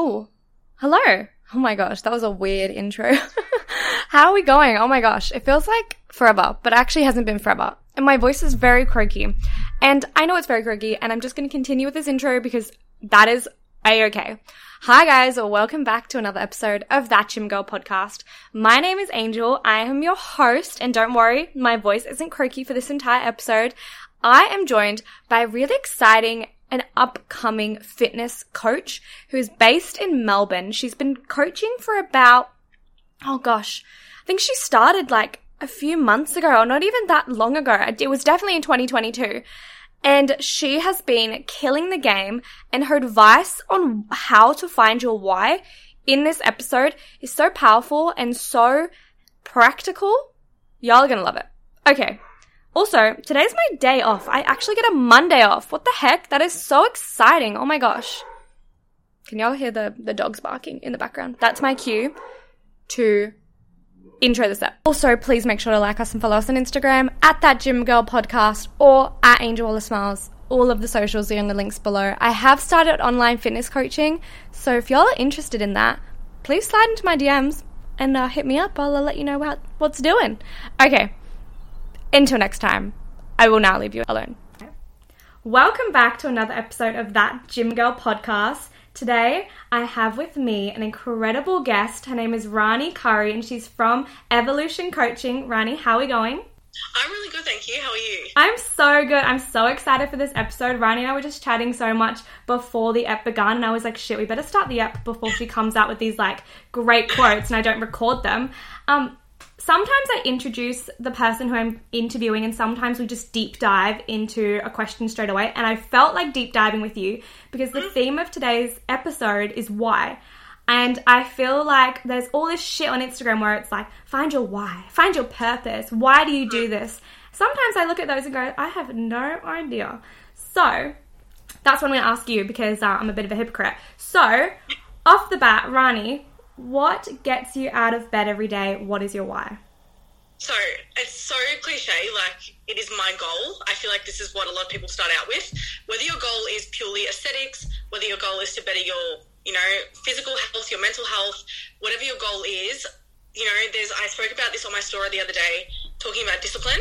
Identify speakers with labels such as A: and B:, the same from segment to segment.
A: Oh, hello. Oh my gosh, that was a weird intro. How are we going? Oh my gosh, it feels like forever, but actually hasn't been forever. And my voice is very croaky. And I know it's very croaky, and I'm just going to continue with this intro because that is a-okay. Hi guys, welcome back to another episode of That Gym Girl podcast. My name is Angel. I am your host, and don't worry, my voice isn't croaky for this entire episode. I am joined by a really exciting an upcoming fitness coach who is based in Melbourne. She's been coaching for about, oh gosh, I think she started like a few months ago or not even that long ago. It was definitely in 2022. And she has been killing the game and her advice on how to find your why in this episode is so powerful and so practical. Y'all are gonna love it. Okay, also, today's my day off. I actually get a Monday off. What the heck? That is so exciting. Oh my gosh. Can y'all hear the, the dogs barking in the background? That's my cue to intro this up. Also, please make sure to like us and follow us on Instagram at that Gym Girl Podcast or at Angel Wallace-Miles. All of the socials are in the links below. I have started online fitness coaching, so if y'all are interested in that, please slide into my DMs and uh, hit me up. I'll, I'll let you know what, what's doing. Okay, until next time, I will now leave you alone. Welcome back to another episode of That Gym Girl podcast. Today, I have with me an incredible guest. Her name is Rani Curry, and she's from Evolution Coaching. Rani, how are we going?
B: I'm really good, thank you. How are you?
A: I'm so good. I'm so excited for this episode. Rani and I were just chatting so much before the app began, and I was like, shit, we better start the app before she comes out with these like great quotes and I don't record them. Um, sometimes I introduce the person who I'm interviewing, and sometimes we just deep dive into a question straight away. And I felt like deep diving with you because the theme of today's episode is why. And I feel like there's all this shit on Instagram where it's like, find your why, find your purpose. Why do you do this? Sometimes I look at those and go, I have no idea. So that's what I'm going to ask you because uh, I'm a bit of a hypocrite. So, off the bat, Rani, what gets you out of bed every day? What is your why?
B: So it's so cliche, like it is my goal. I feel like this is what a lot of people start out with. Whether your goal is purely aesthetics, whether your goal is to better your, you know, physical health, your mental health, whatever your goal is, you know, there's I spoke about this on my story the other day, talking about discipline.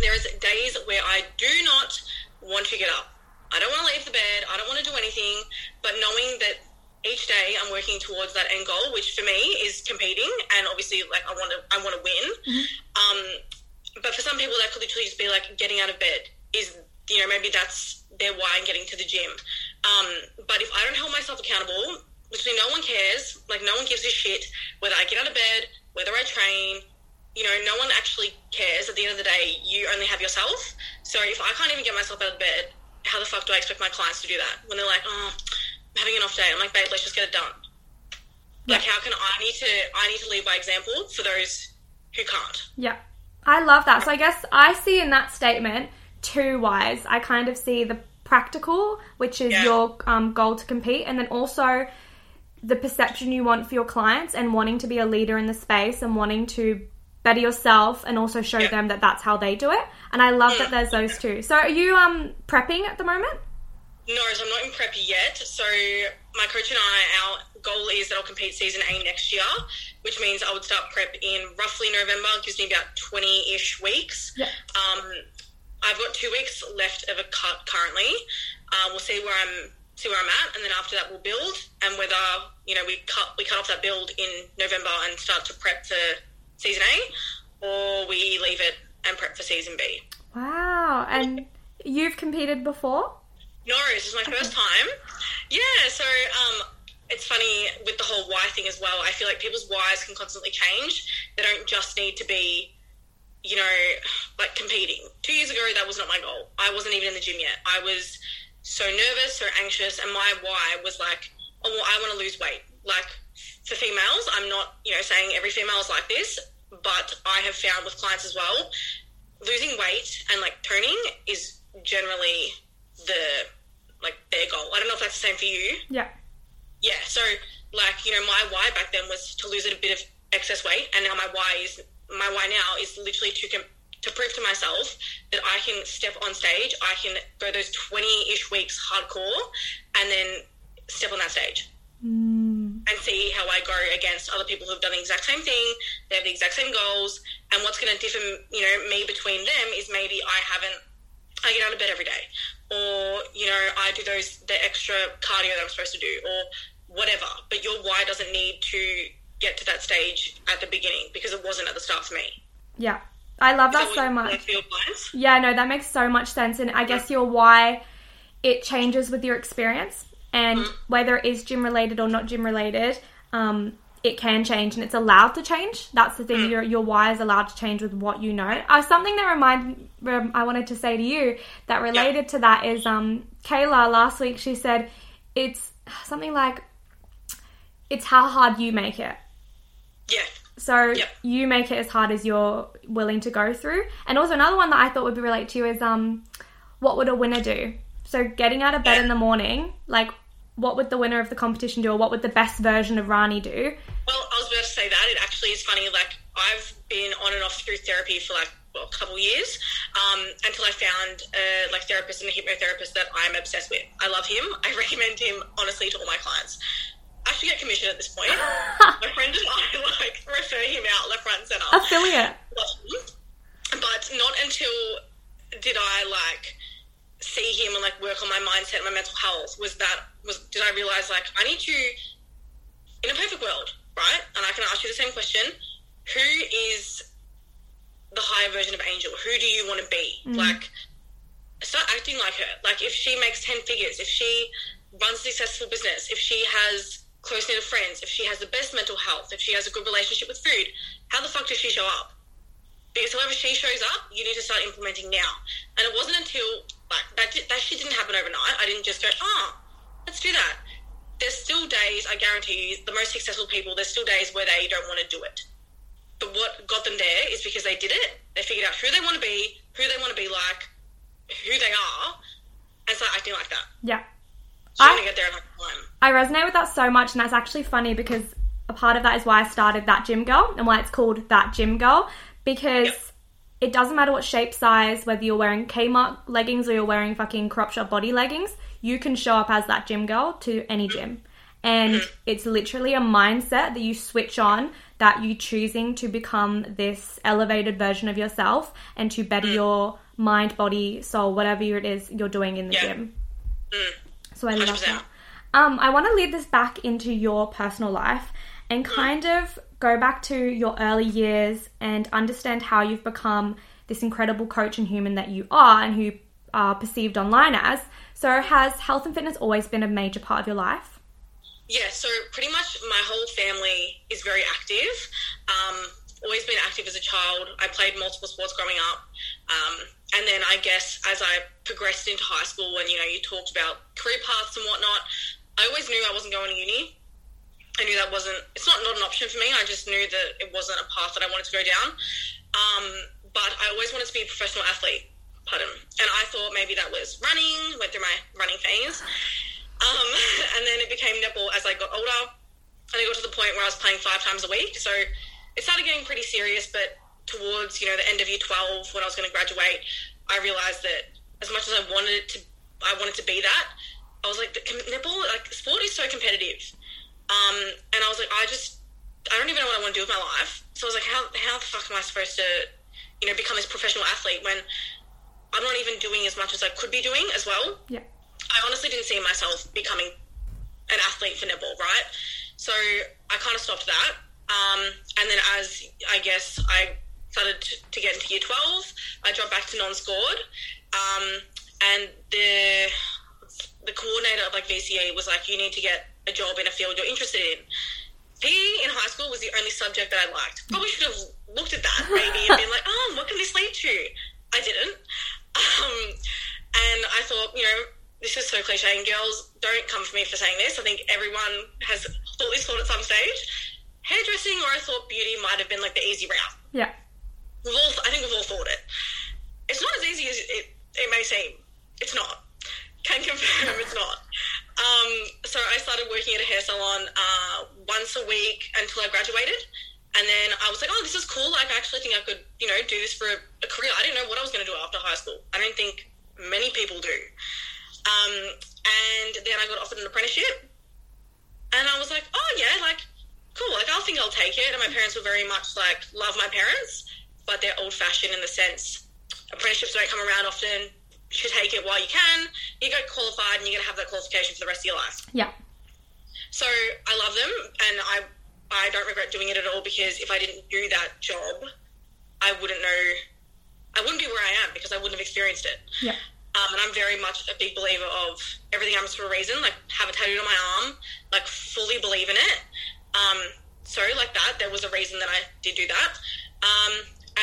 B: There is days where I do not want to get up. I don't want to leave the bed. I don't want to do anything. But knowing that each day I'm working towards that end goal, which for me is competing, and obviously, like I want to, I want to win. Mm-hmm. Um, but for some people, that could literally just be like getting out of bed. Is you know maybe that's their why in getting to the gym. Um, but if I don't hold myself accountable, literally no one cares. Like no one gives a shit whether I get out of bed, whether I train, you know, no one actually cares. At the end of the day, you only have yourself. So if I can't even get myself out of bed, how the fuck do I expect my clients to do that? When they're like, oh, having an off day. I'm like, babe, let's just get it done. Like, how can I need to? I need to lead by example for those who can't.
A: Yeah. I love that. So I guess I see in that statement two whys. I kind of see the practical, which is
B: Yeah.
A: your um, goal to compete, and then also the perception you want for your clients and wanting to be a leader in the space and wanting to better yourself and also show
B: Yeah.
A: them that that's how they do it. And I love that there's those two. So are you um prepping at the moment?
B: No, so I'm not in prep yet. So my coach and I, our goal is that I'll compete season A next year, which means I would start prep in roughly November. It gives me about 20-ish weeks.
A: Yeah.
B: Um, I've got two weeks left of a cut currently. Uh, we'll see where I'm see where I'm at, and then after that we'll build. And whether you know we cut we cut off that build in November and start to prep for season A, or we leave it and prep for season B.
A: Wow. And you've competed before?
B: No, this is my first time. Yeah, so um, it's funny with the whole why thing as well. I feel like people's whys can constantly change. They don't just need to be, you know, like competing. Two years ago, that was not my goal. I wasn't even in the gym yet. I was so nervous, so anxious, and my why was like, oh, well, I want to lose weight. Like for females, I'm not, you know, saying every female is like this, but I have found with clients as well, losing weight and like toning is generally the like their goal. I don't know if that's the same for you.
A: Yeah.
B: Yeah, so like you know, my why back then was to lose a bit of excess weight, and now my why is my why now is literally to com- to prove to myself that I can step on stage, I can go those twenty ish weeks hardcore, and then step on that stage mm. and see how I go against other people who've done the exact same thing. They have the exact same goals, and what's going to differ, you know, me between them is maybe I haven't. I get out of bed every day, or you know, I do those the extra cardio that I'm supposed to do, or whatever. But your why doesn't need to get to that stage at the beginning because it wasn't at the start for me.
A: Yeah. I love
B: Is
A: that so much.
B: like for your clients?
A: Yeah, no, that makes so much sense. And I guess your why it changes with your experience and whether it is gym related or not gym related, um, it can change and it's allowed to change. That's the thing. Your your why is allowed to change with what you know. Uh, something that remind rem- I wanted to say to you that related to that is um Kayla last week she said it's something like it's how hard you make it.
B: Yeah,
A: So
B: Yep.
A: you make it as hard as you're willing to go through. And also another one that I thought would be relate to you is um what would a winner do? So getting out of bed in the morning, like what would the winner of the competition do or what would the best version of Rani do?
B: Well, I was about to say that. It actually is funny. Like, I've been on and off through therapy for like, well, a couple years um, until I found a like therapist and a hypnotherapist that I'm obsessed with. I love him. I recommend him, honestly, to all my clients. I should get commission at this point. my friend and I, like, refer him out left, right, and centre.
A: Affiliate.
B: But not until did I, like, see him and, like, work on my mindset and my mental health was that, was did I realise, like, I need to in a perfect world, right? And I can ask you the same question: Who is the higher version of Angel? Who do you want to be? Like, start acting like her. Like, if she makes ten figures, if she runs a successful business, if she has close knit friends, if she has the best mental health, if she has a good relationship with food, how the fuck does she show up? Because however she shows up, you need to start implementing now. And it wasn't until like that that shit didn't happen overnight. I didn't just go, ah, let's do that there's still days, I guarantee you, the most successful people, there's still days where they don't want to do it. But what got them there is because they did it. They figured out who they want to be, who they want to be like, who they are, and start acting like that.
A: Yeah.
B: So
A: I-
B: going to get there in time.
A: I resonate with that so much, and that's actually funny because a part of that is why I started that gym girl and why it's called that gym girl because
B: Yep.
A: it doesn't matter what shape size, whether you're wearing Kmart leggings or you're wearing fucking crop shop body leggings, you can show up as that gym girl to any gym. And it's literally a mindset that you switch on that you choosing to become this elevated version of yourself and to better mm. your mind, body, soul, whatever it is you're doing in the
B: Yeah.
A: gym. Mm. So I love
B: 100%.
A: that. Um, I want to lead this back into your personal life and mm. kind of go back to your early years and understand how you've become this incredible coach and human that you are and who you are perceived online as. So, has health and fitness always been a major part of your life?
B: Yeah, so pretty much my whole family is very active. Um, always been active as a child. I played multiple sports growing up. Um, and then I guess as I progressed into high school and, you know, you talked about career paths and whatnot, I always knew I wasn't going to uni. I knew that wasn't, it's not, not an option for me. I just knew that it wasn't a path that I wanted to go down. Um, but I always wanted to be a professional athlete. Pardon. And I thought maybe that was running, went through my running phase. Um, and then it became netball as I got older. And I got to the point where I was playing five times a week. So it started getting pretty serious, but towards, you know, the end of year 12, when I was going to graduate, I realized that as much as I wanted it to, I wanted to be that, I was like, netball, like, sport is so competitive. Um, and I was like, I just, I don't even know what I want to do with my life. So I was like, how, how the fuck am I supposed to, you know, become this professional athlete when I'm not even doing as much as I could be doing as well?
A: Yeah.
B: I honestly didn't see myself becoming an athlete for netball, right? So I kind of stopped that. Um, and then as I guess I started to, to, get into year 12, I dropped back to non-scored. Um, and the the coordinator of like VCE was like, you need to get a job in a field you're interested in. PE in high school was the only subject that I liked. Probably should have looked at that maybe and been like, oh, what can this lead to? I didn't. Um, and I thought, you know, this is so cliche, and girls don't come for me for saying this. I think everyone has thought this thought at some stage. Hairdressing or I thought beauty might have been like the easy route.
A: Yeah.
B: We've all, I think we've all thought it. It's not as easy as it, it may seem. It's not. Can confirm it's not. Um, so I started working at a hair salon uh, once a week until I graduated. And then I was like, oh, this is cool. Like, I actually think I could, you know, do this for a, a career. I didn't know what I was going to do after high school. I don't think many people do. Um, and then I got offered an apprenticeship. And I was like, oh, yeah, like, cool. Like, I think I'll take it. And my parents were very much like, love my parents, but they're old fashioned in the sense apprenticeships don't come around often. You should take it while you can. You get qualified and you're going to have that qualification for the rest of your life.
A: Yeah.
B: So I love them and I, I don't regret doing it at all because if I didn't do that job, I wouldn't know, I wouldn't be where I am because I wouldn't have experienced it.
A: Yeah.
B: Um, and I'm very much a big believer of everything happens for a reason. Like, have a tattoo on my arm, like, fully believe in it. Um, so, like that, there was a reason that I did do that. Um,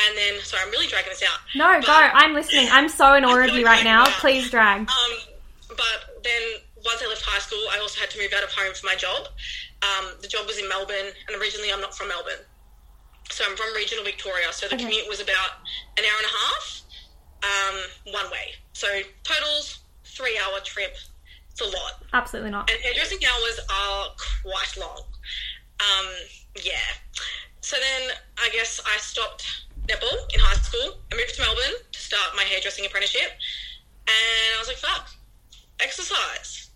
B: and then, sorry, I'm really dragging this out.
A: No,
B: but,
A: go. I'm listening. I'm so in awe of you right now. Please drag.
B: Um, but then once I left high school, I also had to move out of home for my job. Um, the job was in Melbourne, and originally I'm not from Melbourne. So I'm from regional Victoria. So the
A: Okay.
B: commute was about an hour and a half um, one way. So totals, three hour trip. It's a lot.
A: Absolutely not.
B: And hairdressing hours are quite long. Um, yeah. So then I guess I stopped netball in high school. I moved to Melbourne to start my hairdressing apprenticeship. And I was like, fuck, exercise.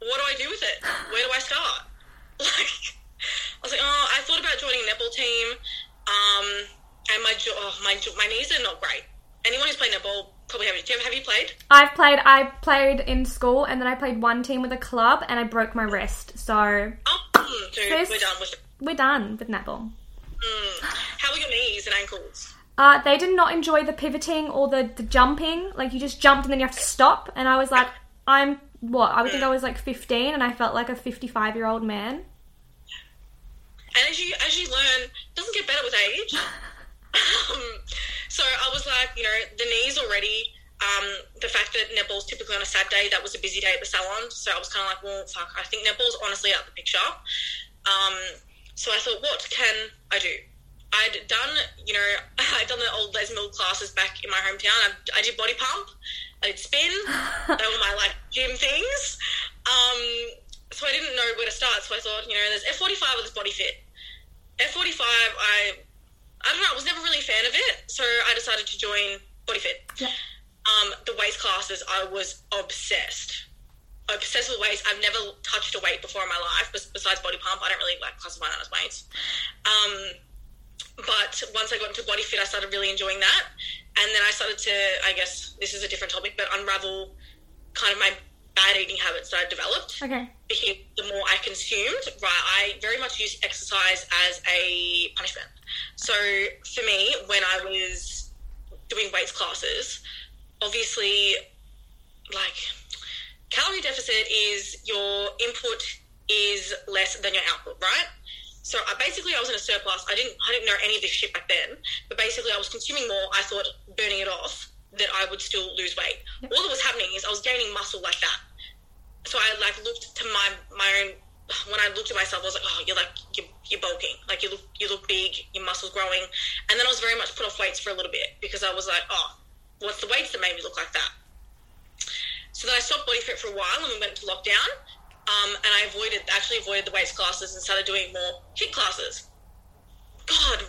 B: What do I do with it? Where do I start? Like, I was like, oh, I thought about joining a netball team. Um, and my, jo- oh, my, jo- my knees are not great. Anyone who's played netball probably have, do you, have you played?
A: I've played. I played in school, and then I played one team with a club, and I broke my wrist. So
B: Oh, mm, so
A: Sis-
B: we're done with it.
A: we're done with netball.
B: Mm. How are your knees and ankles?
A: Uh, they did not enjoy the pivoting or the, the jumping. Like you just jumped and then you have to stop. And I was like, I'm what? I would think I was like 15, and I felt like a 55 year old man.
B: And as you as you learn, it doesn't get better with age. um, so I was like, you know, the knees already. Um, the fact that netball's typically on a sad day, that was a busy day at the salon. So I was kind of like, well, fuck, I think netball's honestly out the picture. Um, so I thought, what can I do? I'd done, you know, I'd done the old Les Mills classes back in my hometown. I, I did body pump, I did spin. they were my like gym things. Um, so I didn't know where to start. So I thought, you know, there's F45 or there's Body Fit. F45, I, I don't know, I was never really a fan of it. So I decided to join Body Fit.
A: Yeah.
B: Um, the weight classes, I was obsessed. Obsessed with weights. I've never touched a weight before in my life, besides body pump. I don't really like classify that as weights. Um, but once I got into body fit, I started really enjoying that. And then I started to, I guess this is a different topic, but unravel kind of my bad eating habits that I've developed
A: Okay.
B: Because the more I consumed, right, I very much used exercise as a punishment. So for me, when I was doing weights classes, obviously, like, calorie deficit is your input is less than your output, right? So I basically I was in a surplus. I didn't I didn't know any of this shit back then. But basically I was consuming more. I thought burning it off that I would still lose weight. All that was happening is I was gaining muscle like that. So I like looked to my my own when I looked at myself, I was like, oh, you're like you're, you're bulking, like you look you look big, your muscles growing, and then I was very much put off weights for a little bit because I was like, oh, what's the weights that made me look like that? So then I stopped body fit for a while, and we went to lockdown, um, and I avoided actually avoided the weights classes and started doing more HIIT classes. God,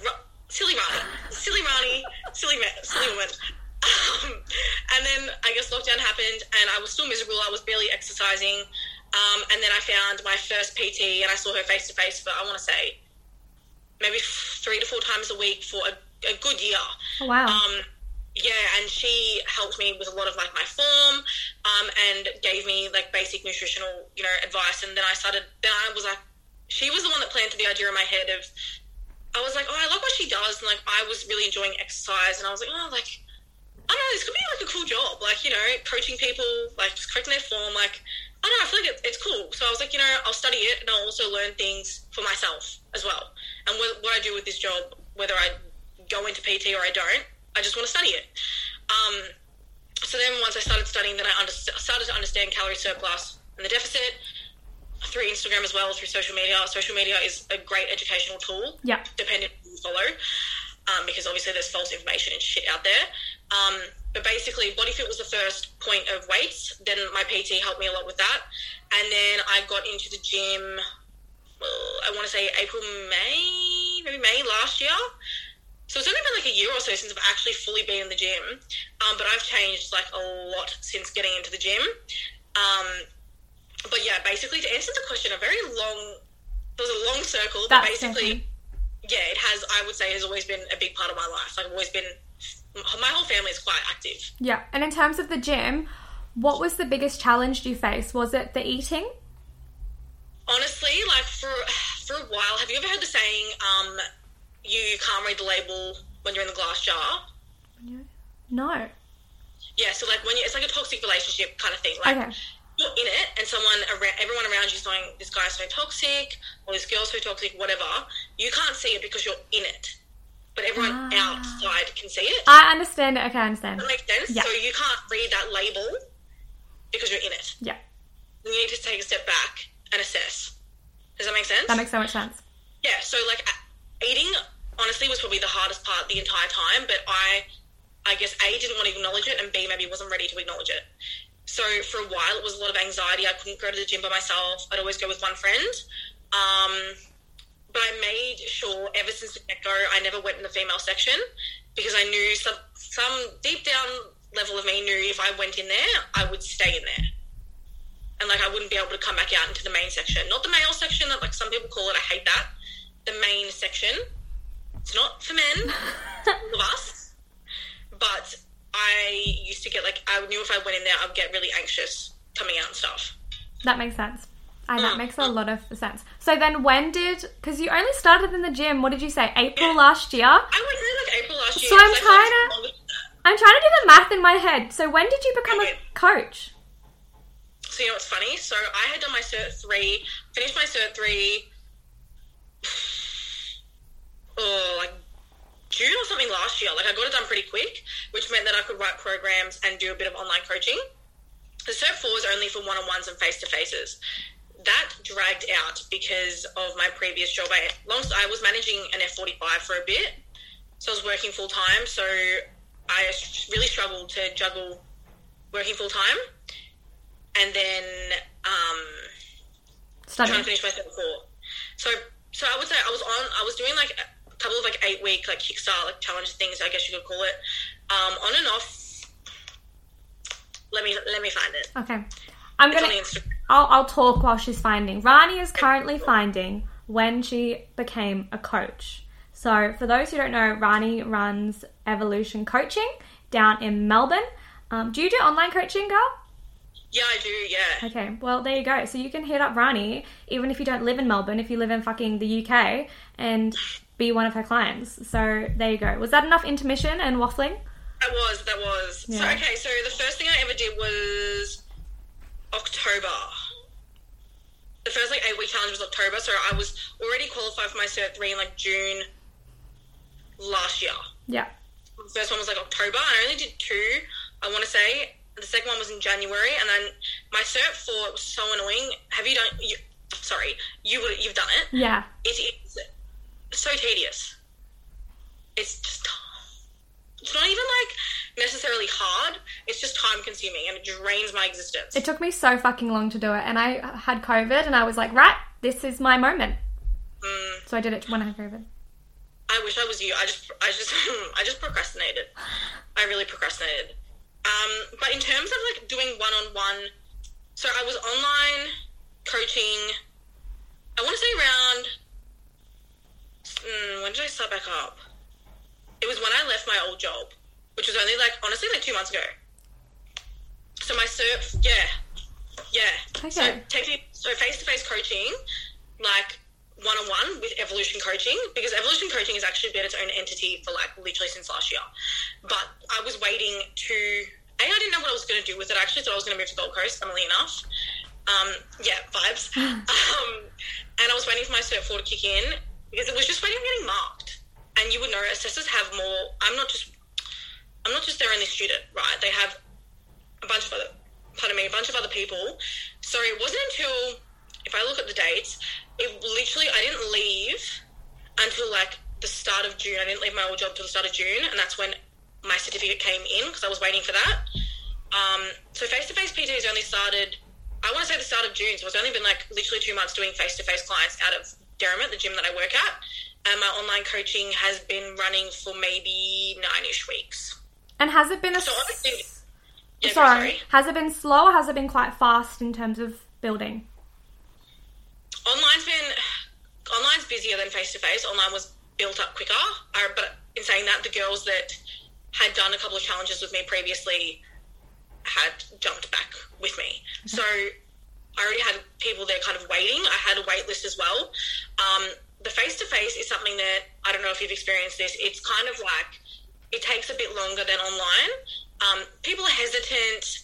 B: silly Rani, silly Rani, silly man, silly woman. Um, and then I guess lockdown happened, and I was still miserable. I was barely exercising. Um, and then I found my first PT, and I saw her face to face for I want to say maybe three to four times a week for a, a good year.
A: Oh, wow.
B: Um, yeah, and she helped me with a lot of like my form, um, and gave me like basic nutritional, you know, advice. And then I started. Then I was like, she was the one that planted the idea in my head of. I was like, oh, I like what she does, and like I was really enjoying exercise, and I was like, oh, like I don't know, this could be like a cool job, like you know, coaching people, like just correcting their form, like I don't know, I feel like it, it's cool. So I was like, you know, I'll study it and I'll also learn things for myself as well. And what, what I do with this job, whether I go into PT or I don't, I just want to study it. Um, so then once I started studying, then I under- started to understand calorie surplus and the deficit through Instagram as well, through social media. Social media is a great educational tool,
A: Yeah.
B: depending on who you follow, um, because obviously there's false information and shit out there. Um, but basically, BodyFit was the first point of weights. Then my PT helped me a lot with that, and then I got into the gym. Well, I want to say April, May, maybe May last year. So it's only been like a year or so since I've actually fully been in the gym. Um, but I've changed like a lot since getting into the gym. Um, but yeah, basically to answer the question, a very long, there was a long circle, but basically,
A: definitely-
B: yeah, it has. I would say has always been a big part of my life. Like I've always been. My whole family is quite active.
A: Yeah. And in terms of the gym, what was the biggest challenge you faced? Was it the eating?
B: Honestly, like for for a while, have you ever heard the saying, um, "You can't read the label when you're in the glass jar"?
A: No.
B: Yeah, so like when you, it's like a toxic relationship kind of thing. Like
A: Okay.
B: you're in it, and someone around, everyone around you is going, "This guy's so toxic," or "This girl's so toxic," whatever. You can't see it because you're in it, but everyone
A: Ah.
B: outside can see it.
A: I understand it. Okay, I understand.
B: That makes sense.
A: Yeah.
B: So you can't read that label because you're in it.
A: Yeah.
B: You need to take a step back and assess. Does that make sense?
A: That makes so much sense.
B: yeah. So like eating, honestly, was probably the hardest part the entire time. But I, I guess A didn't want to acknowledge it, and B maybe wasn't ready to acknowledge it. So for a while, it was a lot of anxiety. I couldn't go to the gym by myself. I'd always go with one friend. Um, but I made sure ever since the get go, I never went in the female section because I knew some some deep down level of me knew if I went in there, I would stay in there, and like I wouldn't be able to come back out into the main section, not the male section that like some people call it. I hate that. The main section. It's not for men, all of us. But I used to get like I knew if I went in there, I'd get really anxious coming out and stuff.
A: That makes sense. And that
B: Mm.
A: makes a lot of sense. So then when did, because you only started in the gym, what did you say, April last year?
B: I went in like April last year.
A: So I'm
B: because I feel like
A: trying
B: it's longer than that.
A: I'm trying to do the math in my head. So when did you become a coach?
B: So you know what's funny? So I had done my cert three, finished my cert three, oh, like June or something last year. Like I got it done pretty quick, which meant that I could write programs and do a bit of online coaching. The cert four is only for one on ones and face to faces. That dragged out because of my previous job. I long I was managing an F forty five for a bit, so I was working full time. So I really struggled to juggle working full time and then um, trying to finish my cert four. So, so I would say I was on. I was doing like a couple of like eight week like kickstart like challenge things. I guess you could call it. Um, on and off. Let me let me find it.
A: Okay. I'm
B: It's on
A: gonna. I'll, I'll talk while she's finding. Rani is currently finding when she became a coach. So, for those who don't know, Rani runs Evolution Coaching down in Melbourne. Um, do you do online coaching, girl?
B: Yeah, I do. Yeah.
A: Okay, well, there you go. So, you can hit up Rani, even if you don't live in Melbourne, if you live in fucking the UK, and be one of her clients. So, there you go. Was that enough intermission and waffling?
B: That was that was. So
A: Yeah.
B: okay, so the first thing I ever did was October. The the first like eight week challenge was October, so I was already qualified for my cert three in like June last year.
A: Yeah.
B: The first one was like October, and I only did two. I want to say the second one was in January, and then my cert four was so annoying. Have you done? You, sorry, you would you've done it.
A: Yeah.
B: It is so tedious. It's just it's not even like necessarily hard. It's just time consuming and it drains my existence.
A: It took me so fucking long to do it, and I had COVID, and I was like, right, this is my moment.
B: Mm,
A: So I did it when I had COVID.
B: I wish I was you. I just, I just, I just procrastinated. I really procrastinated. Um, but in terms of like doing one on one, so I was online coaching. I want to say around. Mm, when did I start back up? It was when I left my old job, which was only like honestly like two months ago. So my surf, yeah, yeah. So
A: Okay.
B: technically, so face to face coaching, like one on one with evolution coaching, because evolution coaching has actually been its own entity for like literally since last year. But I was waiting to. A, I didn't know what I was going to do with it. I actually thought I was going to move to Gold Coast, funnily enough. Um, yeah, vibes. um, and I was waiting for my cert four to kick in because it was just waiting on getting marked. And you would know assessors have more. I'm not just. I'm not just their only student, right? They have a bunch of other. Pardon me, a bunch of other people. So it wasn't until, if I look at the dates, it literally I didn't leave until like the start of June. I didn't leave my old job till the start of June, and that's when my certificate came in because I was waiting for that. Um, so face to face PT has only started. I want to say the start of June, so it's only been like literally two months doing face to face clients out of Derrimut, the gym that I work at. And my online coaching has been running for maybe nine ish weeks.
A: And has it been a
B: So obviously, yeah, go,
A: sorry, has it been slow or has it been quite fast in terms of building?
B: online's been online's busier than face to face. Online was built up quicker. Uh, but in saying that, the girls that had done a couple of challenges with me previously had jumped back with me. So I already had people there kind of waiting. I had a wait list as well. Um, the face to face is something that I don't know if you've experienced this. It's kind of like it takes a bit longer than online. Um, people are hesitant.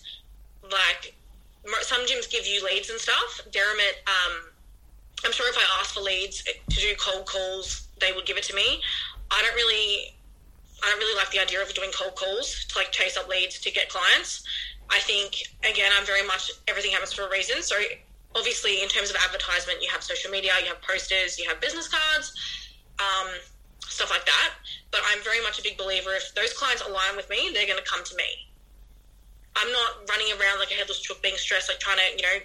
B: Like some gyms give you leads and stuff. Derrimut, um, I'm sure if I asked for leads to do cold calls, they would give it to me. I don't really, I don't really like the idea of doing cold calls to like chase up leads to get clients. I think again, I'm very much everything happens for a reason. So obviously, in terms of advertisement, you have social media, you have posters, you have business cards, um, stuff like that. But I'm very much a big believer if those clients align with me, they're going to come to me. I'm not running around like a headless chook, being stressed, like trying to, you know,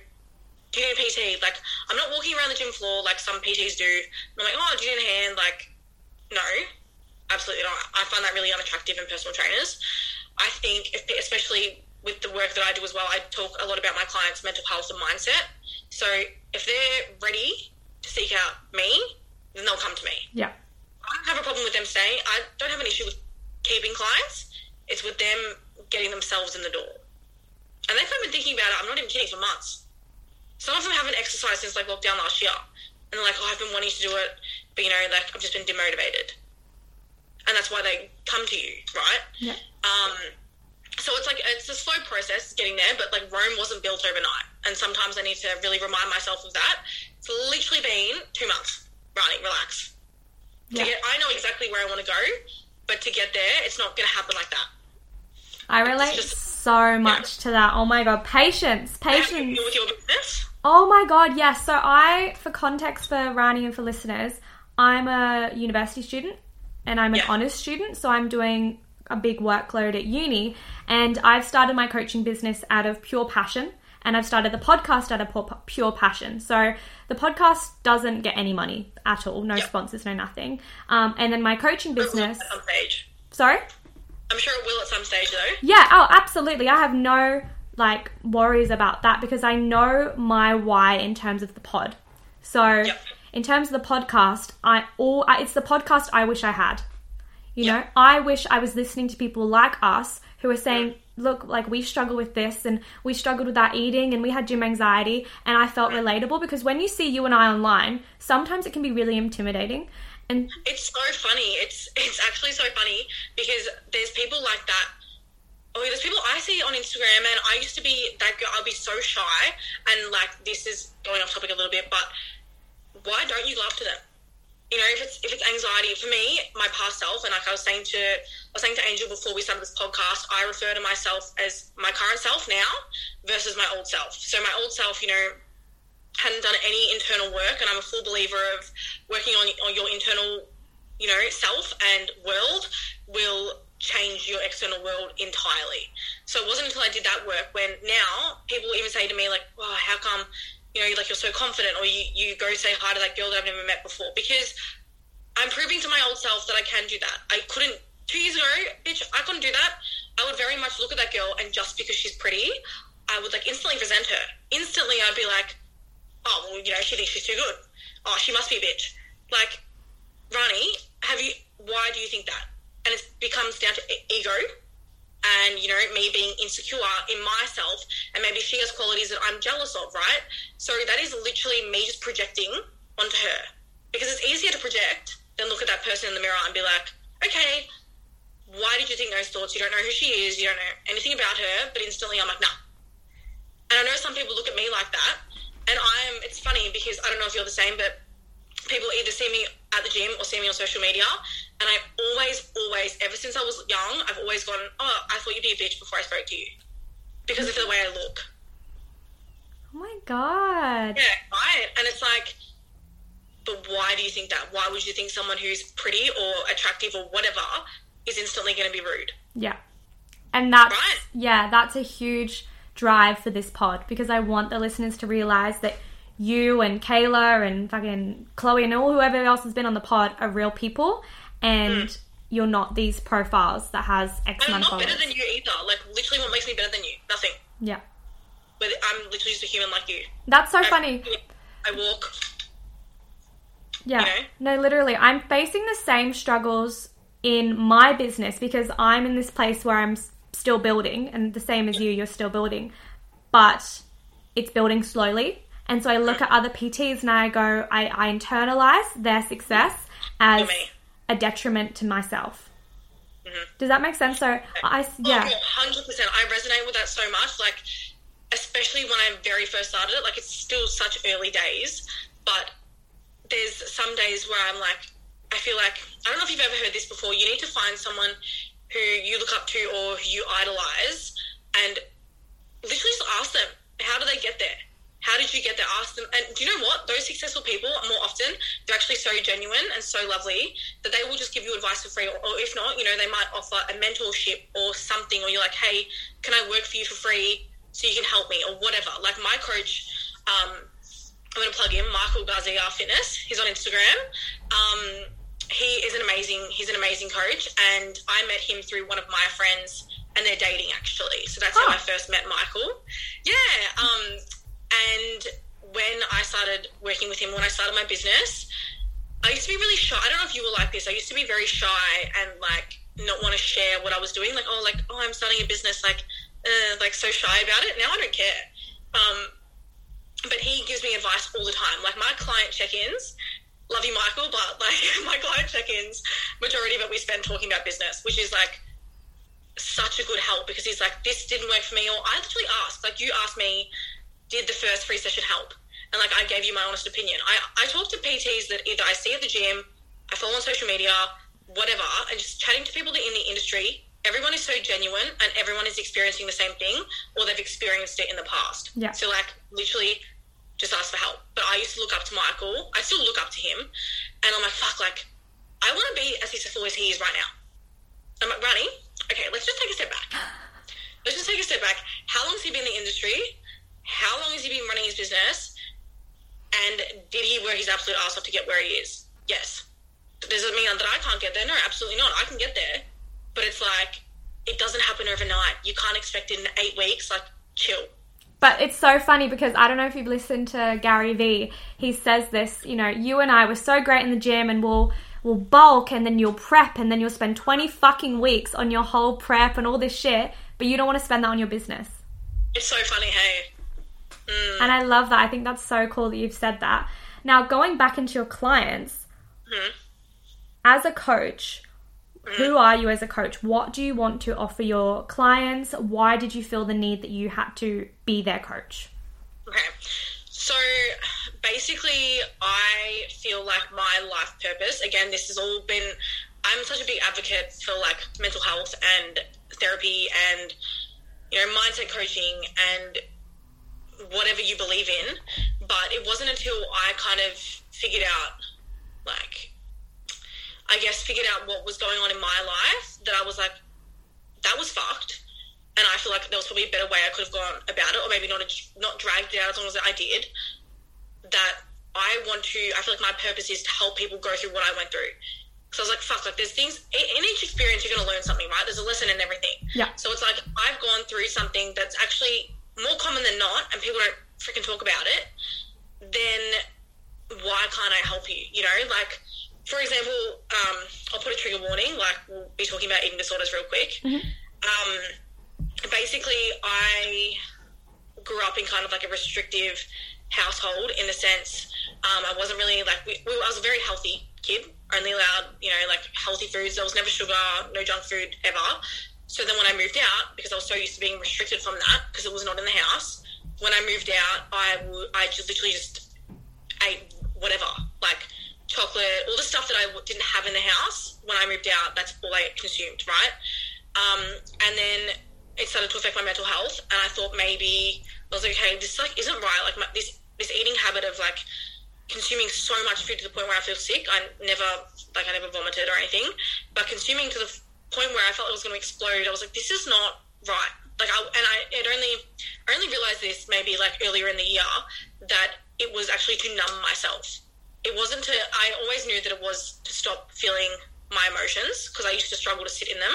B: do you need a PT? Like, I'm not walking around the gym floor like some PTs do. I'm like, oh, do you need a hand? Like, no, absolutely not. I find that really unattractive in personal trainers. I think, if, especially with the work that I do as well, I talk a lot about my clients' mental health and mindset. So if they're ready to seek out me, then they'll come to me.
A: Yeah.
B: I don't have a problem with them staying. I don't have an issue with keeping clients. It's with them getting themselves in the door. And they've been thinking about it, I'm not even kidding, for months. Some of them haven't exercised since like lockdown last year. And they're like, oh, I've been wanting to do it, but you know, like I've just been demotivated. And that's why they come to you, right?
A: Yeah.
B: Um, so it's like it's a slow process getting there, but like Rome wasn't built overnight, and sometimes I need to really remind myself of that. It's literally been two months running, relax.
A: Yeah.
B: Get, I know exactly where I want to go, but to get there, it's not going to happen like that.
A: I relate
B: just-
A: so much to that. Oh my god, patience,
B: How do you
A: patience.
B: with your business?
A: Oh my god, yes. So I, for context for Rani and for listeners, I'm a university student and I'm an
B: Yeah.
A: honours student. So I'm doing a big workload at uni, and I've started my coaching business out of pure passion. And I've started the podcast out of pure passion. So the podcast doesn't get any money at all, no
B: Yeah.
A: sponsors, no nothing. Um, and then my coaching business.
B: At some stage.
A: Sorry?
B: I'm sure it will at some stage, though.
A: Yeah, oh, absolutely. I have no like worries about that because I know my why in terms of the pod. So,
B: Yep.
A: in terms of the podcast, I all I- it's the podcast I wish I had. You
B: Yep.
A: know, I wish I was listening to people like us who are saying, "Look, like we struggle with this and we struggled with our eating and we had gym anxiety," and I felt relatable because when you see you and I online, sometimes it can be really intimidating. And
B: It's so funny. It's it's actually so funny because there's people like that oh, there's people I see on Instagram, and I used to be that girl. I'd be so shy, and like this is going off topic a little bit, but why don't you go up to them? You know, if it's if it's anxiety for me, my past self, and like I was saying to I was saying to Angel before we started this podcast, I refer to myself as my current self now versus my old self. So my old self, you know, hadn't done any internal work, and I'm a full believer of working on on your internal, you know, self and world will change your external world entirely. So it wasn't until I did that work when now people even say to me like, "Wow, how come?" You know, like you're so confident, or you, you go say hi to that girl that I've never met before. Because I'm proving to my old self that I can do that. I couldn't two years ago, bitch, I couldn't do that. I would very much look at that girl and just because she's pretty, I would like instantly resent her. Instantly I'd be like, Oh, well, you know, she thinks she's too good. Oh, she must be a bitch. Like, Rani, have you why do you think that? And it becomes down to ego and you know me being insecure in myself and maybe she has qualities that i'm jealous of right? So that is literally me just projecting onto her. Because it's easier to project than look at that person in the mirror and be like okay why did you think those thoughts? You don't know who she is. You don't know anything about her. But instantly i'm like nah. And i know some people look at me like that. And i'm it's funny because i don't know if you're the same but people either see me at the gym or see me on social media and I always, always, ever since I was young, I've always gone, oh, I thought you'd be a bitch before I spoke to you because of the way I look.
A: Oh my god.
B: Yeah, right. And it's like, but why do you think that? Why would you think someone who's pretty or attractive or whatever is instantly going to be rude?
A: Yeah. And that's,
B: Right.
A: yeah, that's a huge drive for this pod because I want the listeners to realize that you and Kayla and fucking Chloe and all whoever else has been on the pod are real people and mm. you're not these profiles that has X
B: I'm
A: amount of
B: not
A: followers.
B: better than you either. Like, literally, what makes me better than you? Nothing.
A: yeah.
B: But I'm literally just a human like you.
A: That's so
B: I-
A: funny.
B: I walk.
A: Yeah.
B: you
A: No, literally, I'm facing the same struggles in my business because I'm in this place where I'm still building, and the same as you, you're still building, but it's building slowly. And so I look mm. at other PTs and I go, I, I internalize their success as. A detriment to myself. Mm-hmm. Does that make sense? So I, s- oh, yeah,
B: Oh, hundred percent. I resonate with that so much. Like, especially when I very first started it. Like, it's still such early days, but there's some days where I'm like, I feel like I don't know if you've ever heard this before. You need to find someone who you look up to or who you idolize, and literally just ask them, how do they get there? How did you get there? Ask them. And do you know what? Those successful people, more often, they're actually so genuine and so lovely that they will just give you advice for free. Or, or if not, you know, they might offer a mentorship or something, or you're like, hey, can I work for you for free so you can help me or whatever. Like my coach, um, I'm going to plug him, Michael Garcia Fitness. He's on Instagram. Um, he is an amazing, he's an amazing coach. And I met him through one of my friends and they're dating actually. So that's how
A: Oh.
B: I first met Michael. Yeah. Um, and when I started working with him, when I started my business, I used to be really shy. I don't know if you were like this. I used to be very shy and like not want to share what I was doing. Like, oh, like, oh, I'm starting a business. Like, uh, like so shy about it. Now I don't care. Um, but he gives me advice all the time. Like my client check-ins, love you, Michael, but like my client check-ins, majority of it we spend talking about business, which is like such a good help because he's like, this didn't work for me, or I literally asked, like you asked me, did the first free session help? And like I gave you my honest opinion. I I talk to PTs that either I see at the gym, I follow on social media, whatever, and just chatting to people that are in the industry. Everyone is so genuine, and everyone is experiencing the same thing, or they've experienced it in the past.
A: Yeah.
B: So like literally, just ask for help. But I used to look up to Michael. I still look up to him, and I'm like, fuck, like I want to be as successful as he is right now. I'm like, Rani, okay, let's just take a step back. Let's just take a step back. How long has he been in the industry? How long has he been running his business? And did he work his absolute ass off to get where he is? Yes. Does it mean that I can't get there? No, absolutely not. I can get there. But it's like, it doesn't happen overnight. You can't expect it in eight weeks. Like, chill.
A: But it's so funny because I don't know if you've listened to Gary Vee. He says this, you know, you and I were so great in the gym and we'll we'll bulk and then you'll prep and then you'll spend 20 fucking weeks on your whole prep and all this shit, but you don't want to spend that on your business.
B: It's so funny, hey.
A: And I love that. I think that's so cool that you've said that. Now, going back into your clients,
B: Mhm.
A: as a coach, who are you as a coach? What do you want to offer your clients? Why did you feel the need that you had to be their coach?
B: Okay. So basically, I feel like my life purpose, again, this has all been, I'm such a big advocate for like mental health and therapy and, you know, mindset coaching and whatever you believe in. But it wasn't until I kind of figured out, like, I guess, figured out what was going on in my life that I was like, that was fucked. And I feel like there was probably a better way I could have gone about it, or maybe not not dragged it out as long as I did. That I want to. I feel like my purpose is to help people go through what I went through. So I was like, fuck, like there's things in each experience you're gonna learn something, right? There's a lesson in everything.
A: Yeah.
B: So it's like I've gone through something that's actually more common than not, and people don't freaking talk about it. Then why can't I help you? You know, like for example, um, I'll put a trigger warning. Like we'll be talking about eating disorders real quick.
A: Mm-hmm.
B: Um, basically, I grew up in kind of like a restrictive household in the sense um, I wasn't really like we, we, I was a very healthy kid. Only allowed you know like healthy foods. There was never sugar, no junk food ever. So then when I moved out, because I was so used to being restricted from that, because it was not in the house. When I moved out, I w- I just literally just ate whatever like chocolate, all the stuff that I didn't have in the house when I moved out. That's all I consumed, right? Um, and then it started to affect my mental health, and I thought maybe I was like, okay, this like isn't right. Like my, this this eating habit of like consuming so much food to the point where I feel sick. I never like I never vomited or anything, but consuming to the point where I felt it was going to explode. I was like, this is not right. Like I and I it only I only realized this maybe like earlier in the year that it was actually to numb myself it wasn't to i always knew that it was to stop feeling my emotions because i used to struggle to sit in them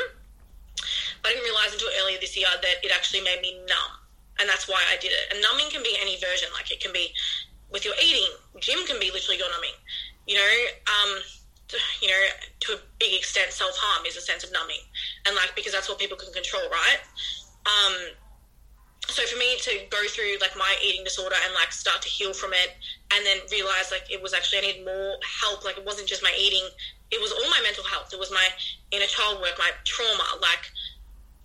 B: but i didn't realize until earlier this year that it actually made me numb and that's why i did it and numbing can be any version like it can be with your eating gym can be literally your numbing you know um, you know to a big extent self-harm is a sense of numbing. And like because that's what people can control right? Um, so for me to go through like my eating disorder and like start to heal from it and then realize like it was actually I needed more help like it wasn't just my eating it was all my mental health. It was my inner child work my trauma like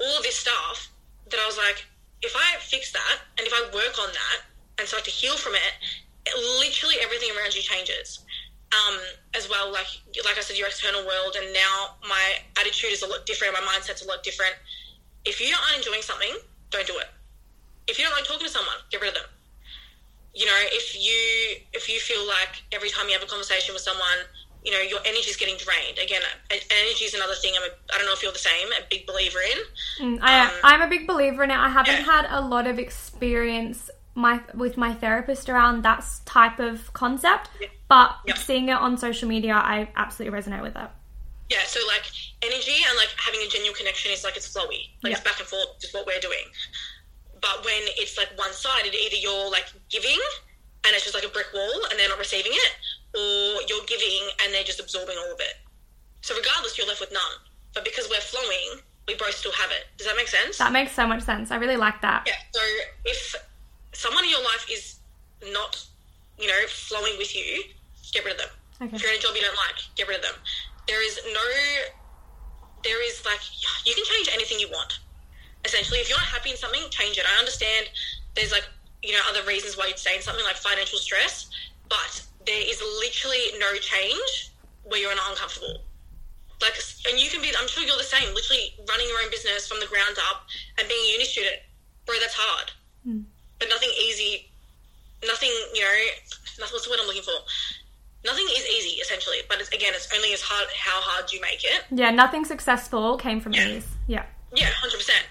B: all of this stuff that I was like if I fix that and if I work on that and start to heal from it, it literally everything around you changes um, as well like like I said your external world and now my attitude is a lot different my mindset's a lot different if you aren't enjoying something don't do it if you don't like talking to someone, get rid of them. You know, if you if you feel like every time you have a conversation with someone, you know, your energy is getting drained. Again, energy is another thing. I'm a, I don't know if you're the same. A big believer in.
A: Mm, I,
B: Um,
A: I'm a big believer in it. I haven't
B: yeah.
A: had a lot of experience my with my therapist around that type of concept, but
B: Yeah.
A: seeing it on social media, I absolutely resonate with it.
B: Yeah, so like energy and like having a genuine connection is like it's flowy, like it's back and forth, just what we're doing. But when it's like one sided, either you're like giving and it's just like a brick wall and they're not receiving it, or you're giving and they're just absorbing all of it. So regardless, you're left with none. But because we're flowing, we both still have it. Does that make sense?
A: That makes so much sense. I really like that.
B: Yeah. So if someone in your life is not, you know, flowing with you, get rid of them.
A: Okay.
B: If you're in a job you don't like, get rid of them. There is no, there is like, you can change anything you want. Essentially, if you're not happy in something, change it. I understand there's like, you know, other reasons why you'd stay in something like financial stress, but there is literally no change where you're not uncomfortable. Like, and you can be, I'm sure you're the same, literally running your own business from the ground up and being a uni student. Bro, that's hard. Hmm. But nothing easy, nothing, you know, nothing, what's the word I'm looking for? Nothing is easy, essentially. But it's, again, it's only as hard how hard you make it.
A: Yeah, nothing successful came from ease. Yeah.
B: Yeah, hundred percent.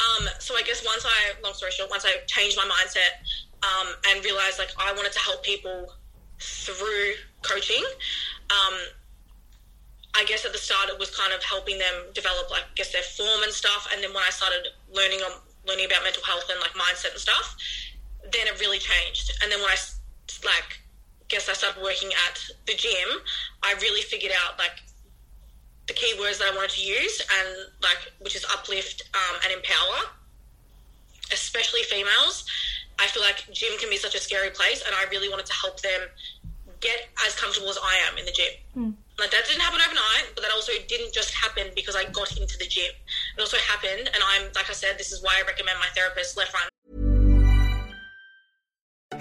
B: Um, so I guess once I, long story short, once I changed my mindset um, and realized like I wanted to help people through coaching, um, I guess at the start it was kind of helping them develop like I guess their form and stuff. And then when I started learning on learning about mental health and like mindset and stuff, then it really changed. And then when i like guess I started working at the gym, I really figured out like the key words that I wanted to use, and like which is uplift um, and empower, especially females. I feel like gym can be such a scary place, and I really wanted to help them get as comfortable as I am in the gym. Like that didn't happen overnight, but that also didn't just happen because I got into the gym. It also happened, and I'm like I said, this is why I recommend my therapist left right.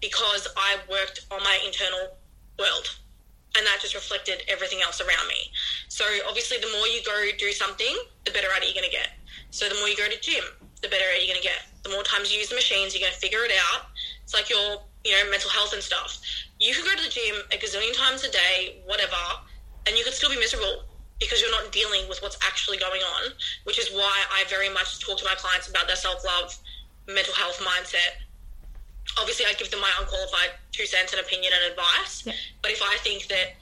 B: because I worked on my internal world. And that just reflected everything else around me. So obviously, the more you go do something, the better at it you're going to get. So the more you go to gym, the better at it you're going to get. The more times you use the machines, you're going to figure it out. It's like your, you know, mental health and stuff. You could go to the gym a gazillion times a day, whatever, and you could still be miserable because you're not dealing with what's actually going on. Which is why I very much talk to my clients about their self love, mental health mindset, obviously I give them my unqualified two cents and opinion and advice. But if I think that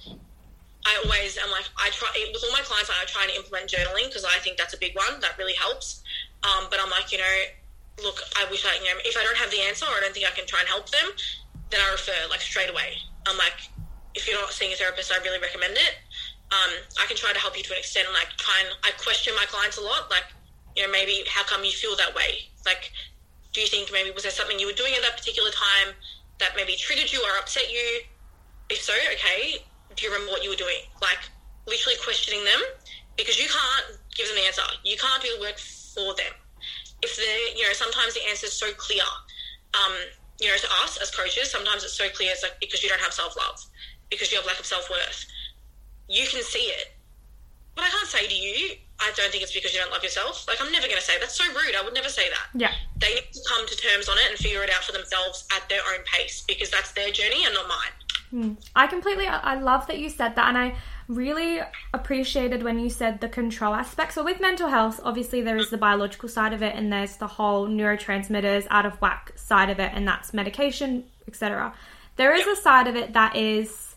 B: I always am like I try with all my clients, I try and implement journaling because I think that's a big one that really helps. Um, but I'm like, you know, look, I wish I, you know, if I don't have the answer or I don't think I can try and help them, then I refer like straight away. I'm like, if you're not seeing a therapist, I really recommend it. Um, I can try to help you to an extent, and like try and I question my clients a lot, like, you know, maybe how come you feel that way? Like, do you think maybe was there something you were doing at that particular time that maybe triggered you or upset you? If so, okay, do you remember what you were doing? Like literally questioning them because you can't give them the answer. You can't do the work for them. If they, you know, sometimes the answer is so clear. Um, you know, to us as coaches, sometimes it's so clear. It's like because you don't have self love, because you have lack of self worth. You can see it, but I can't say to you, I don't think it's because you don't love yourself. Like, I'm never going to say that's so rude. I would never say that.
A: Yeah.
B: They need to come to terms on it and figure it out for themselves at their own pace because that's their journey and not mine. Hmm.
A: I completely, I I love that you said that, and I really appreciated when you said the control aspect. So, with mental health, obviously, there is the biological side of it, and there's the whole neurotransmitters out of whack side of it, and that's medication, etc. There is a side of it that is,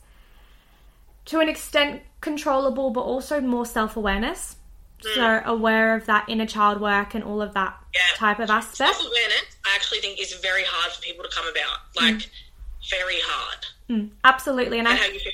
A: to an extent, controllable, but also more self awareness. Mm. So, aware of that inner child work and all of that
B: Yeah.
A: type of aspect.
B: Self awareness, I actually think, is very hard for people to come about. Like, very hard. Mm.
A: Absolutely. And I,
B: And feel.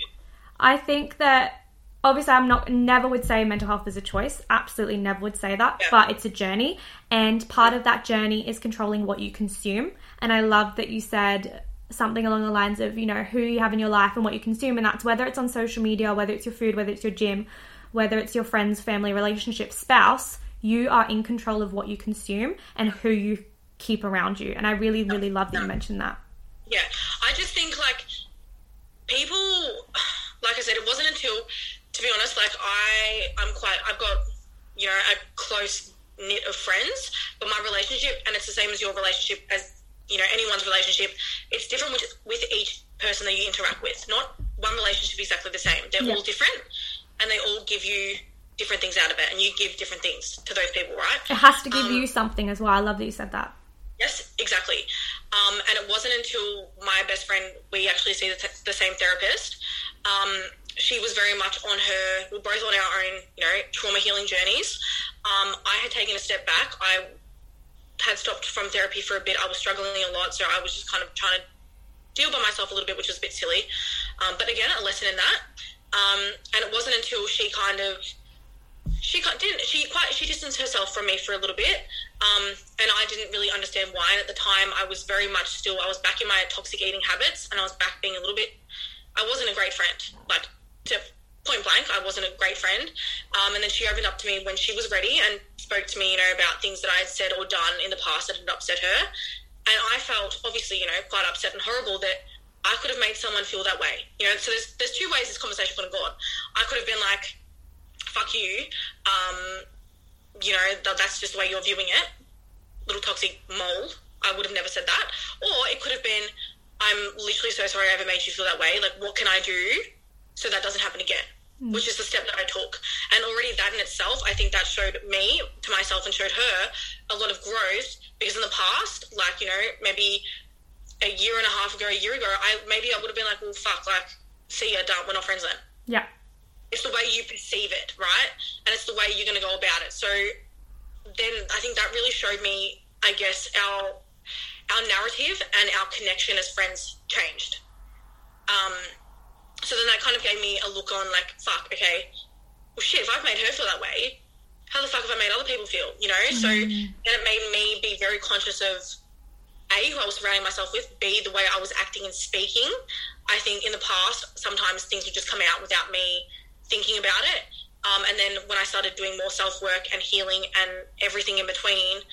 A: I think that obviously I'm not never would say mental health is a choice. Absolutely never would say that.
B: Yeah.
A: But it's a journey and part of that journey is controlling what you consume. And I love that you said something along the lines of, you know, who you have in your life and what you consume and that's whether it's on social media, whether it's your food, whether it's your gym, whether it's your friends, family, relationship, spouse, you are in control of what you consume and who you keep around you. And I really really love that you mentioned that.
B: Yeah, I just think like people, like I said, it wasn't until, to be honest, like I, I'm quite, I've got, you know, a close knit of friends, but my relationship, and it's the same as your relationship, as you know, anyone's relationship, it's different with with each person that you interact with. Not one relationship exactly the same. They're
A: Yeah.
B: all different, and they all give you different things out of it, and you give different things to those people, right?
A: It has to give
B: Um,
A: you something as well. I love that you said that.
B: Yes, exactly. Um, and it wasn't until my best friend, we actually see the, t- the same therapist. Um, she was very much on her, we're both on our own, you know, trauma healing journeys. Um, I had taken a step back. I had stopped from therapy for a bit. I was struggling a lot, so I was just kind of trying to deal by myself a little bit, which was a bit silly. Um, but again, a lesson in that. Um, and it wasn't until she kind of she didn't she quite she distanced herself from me for a little bit um, and i didn't really understand why and at the time i was very much still i was back in my toxic eating habits and i was back being a little bit i wasn't a great friend like to point blank i wasn't a great friend um, and then she opened up to me when she was ready and spoke to me you know about things that i had said or done in the past that had upset her and i felt obviously you know quite upset and horrible that I could have made someone feel that way. You know, so there's there's two ways this conversation could have gone. I could have been like, "Fuck you," um, you know, th- that's just the way you're viewing it. Little toxic mole. I would have never said that. Or it could have been, "I'm literally so sorry I ever made you feel that way. Like, what can I do so that doesn't happen again?" Which is the step that I took. And already that in itself, I think that showed me to myself and showed her a lot of growth because in the past, like, you know, maybe a year and a half ago, a year ago, I maybe I would have been like, well, fuck, like, see ya, done, we're not friends then.
A: Yeah.
B: It's the way you perceive it, right? And it's the way you're going to go about it. So then I think that really showed me, I guess, our our narrative and our connection as friends changed. Um, so then that kind of gave me a look on like, fuck, okay, well, shit, if I've made her feel that way, how the fuck have I made other people feel? You know? So then it made me be very conscious of A, who I was surrounding myself with, B, the way I was acting and speaking. I think in the past, sometimes things would just come out without me thinking about it. Um, and then when I started doing more self work and healing and everything in between,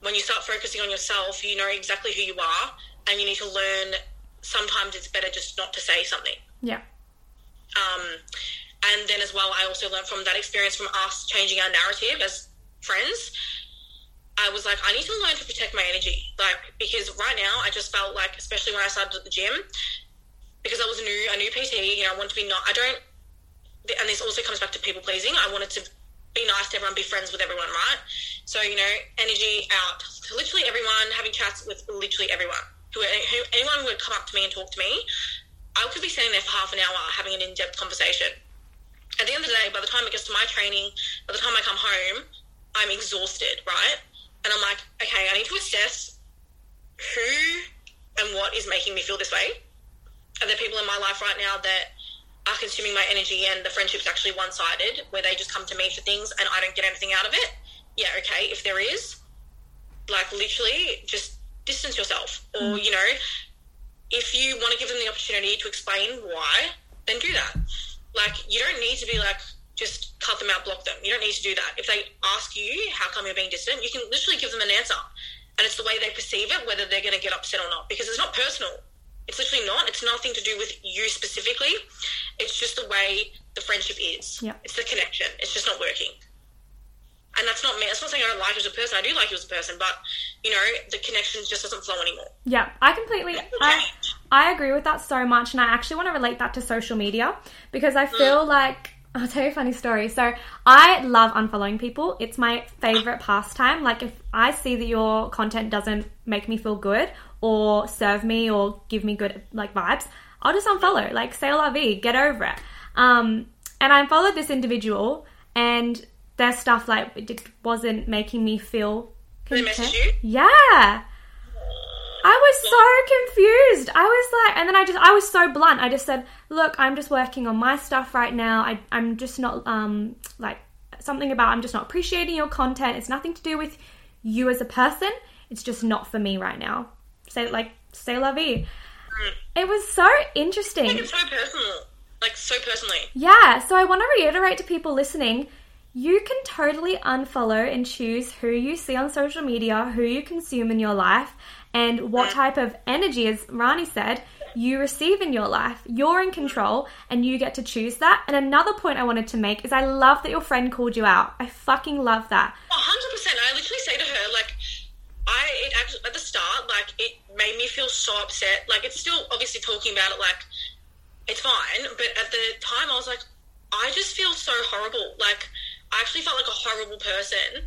B: when you start focusing on yourself, you know exactly who you are, and you need to learn. Sometimes it's better just not to say something.
A: Yeah.
B: Um, and then as well, I also learned from that experience from us changing our narrative as friends. I was like, I need to learn to protect my energy, like because right now I just felt like, especially when I started at the gym, because I was new, a new PT, you know, I wanted to be not. I don't, and this also comes back to people pleasing. I wanted to be nice to everyone, be friends with everyone, right? So you know, energy out to literally everyone, having chats with literally everyone. Who, anyone would come up to me and talk to me, I could be sitting there for half an hour having an in-depth conversation. At the end of the day, by the time it gets to my training, by the time I come home, I'm exhausted, right? And I'm like, okay, I need to assess who and what is making me feel this way. Are there people in my life right now that are consuming my energy and the friendship's actually one sided, where they just come to me for things and I don't get anything out of it? Yeah, okay. If there is, like literally just distance yourself. Or, mm. you know, if you want to give them the opportunity to explain why, then do that. Like, you don't need to be like, just cut them out, block them. You don't need to do that. If they ask you how come you're being distant, you can literally give them an answer. And it's the way they perceive it, whether they're going to get upset or not, because it's not personal. It's literally not. It's nothing to do with you specifically. It's just the way the friendship is.
A: Yeah.
B: It's the connection. It's just not working. And that's not me. That's not saying I don't like you as a person. I do like you as a person, but you know, the connection just doesn't flow anymore.
A: Yeah, I completely I, I agree with that so much and I actually want to relate that to social media because I feel like I'll tell you a funny story. So I love unfollowing people. It's my favorite pastime. Like if I see that your content doesn't make me feel good or serve me or give me good like vibes, I'll just unfollow. Like say la vie, get over it. Um, and I unfollowed this individual and their stuff like it wasn't making me feel
B: They
A: content.
B: you?
A: Yeah. I was so confused. I was like, and then I just, I was so blunt. I just said, look, I'm just working on my stuff right now. I, I'm just not, um, like, something about, I'm just not appreciating your content. It's nothing to do with you as a person. It's just not for me right now. Say, like, say la vie. It was so interesting.
B: Like it's so personal. Like so personally.
A: Yeah, so I want to reiterate to people listening you can totally unfollow and choose who you see on social media, who you consume in your life, and what type of energy, as Rani said, you receive in your life. You're in control and you get to choose that. And another point I wanted to make is I love that your friend called you out. I fucking love that.
B: hundred percent. I literally say to her, like, I it actually at the start, like, it made me feel so upset. Like, it's still obviously talking about it, like, it's fine, but at the time, I was like, I just feel so horrible. Like, I actually felt like a horrible person.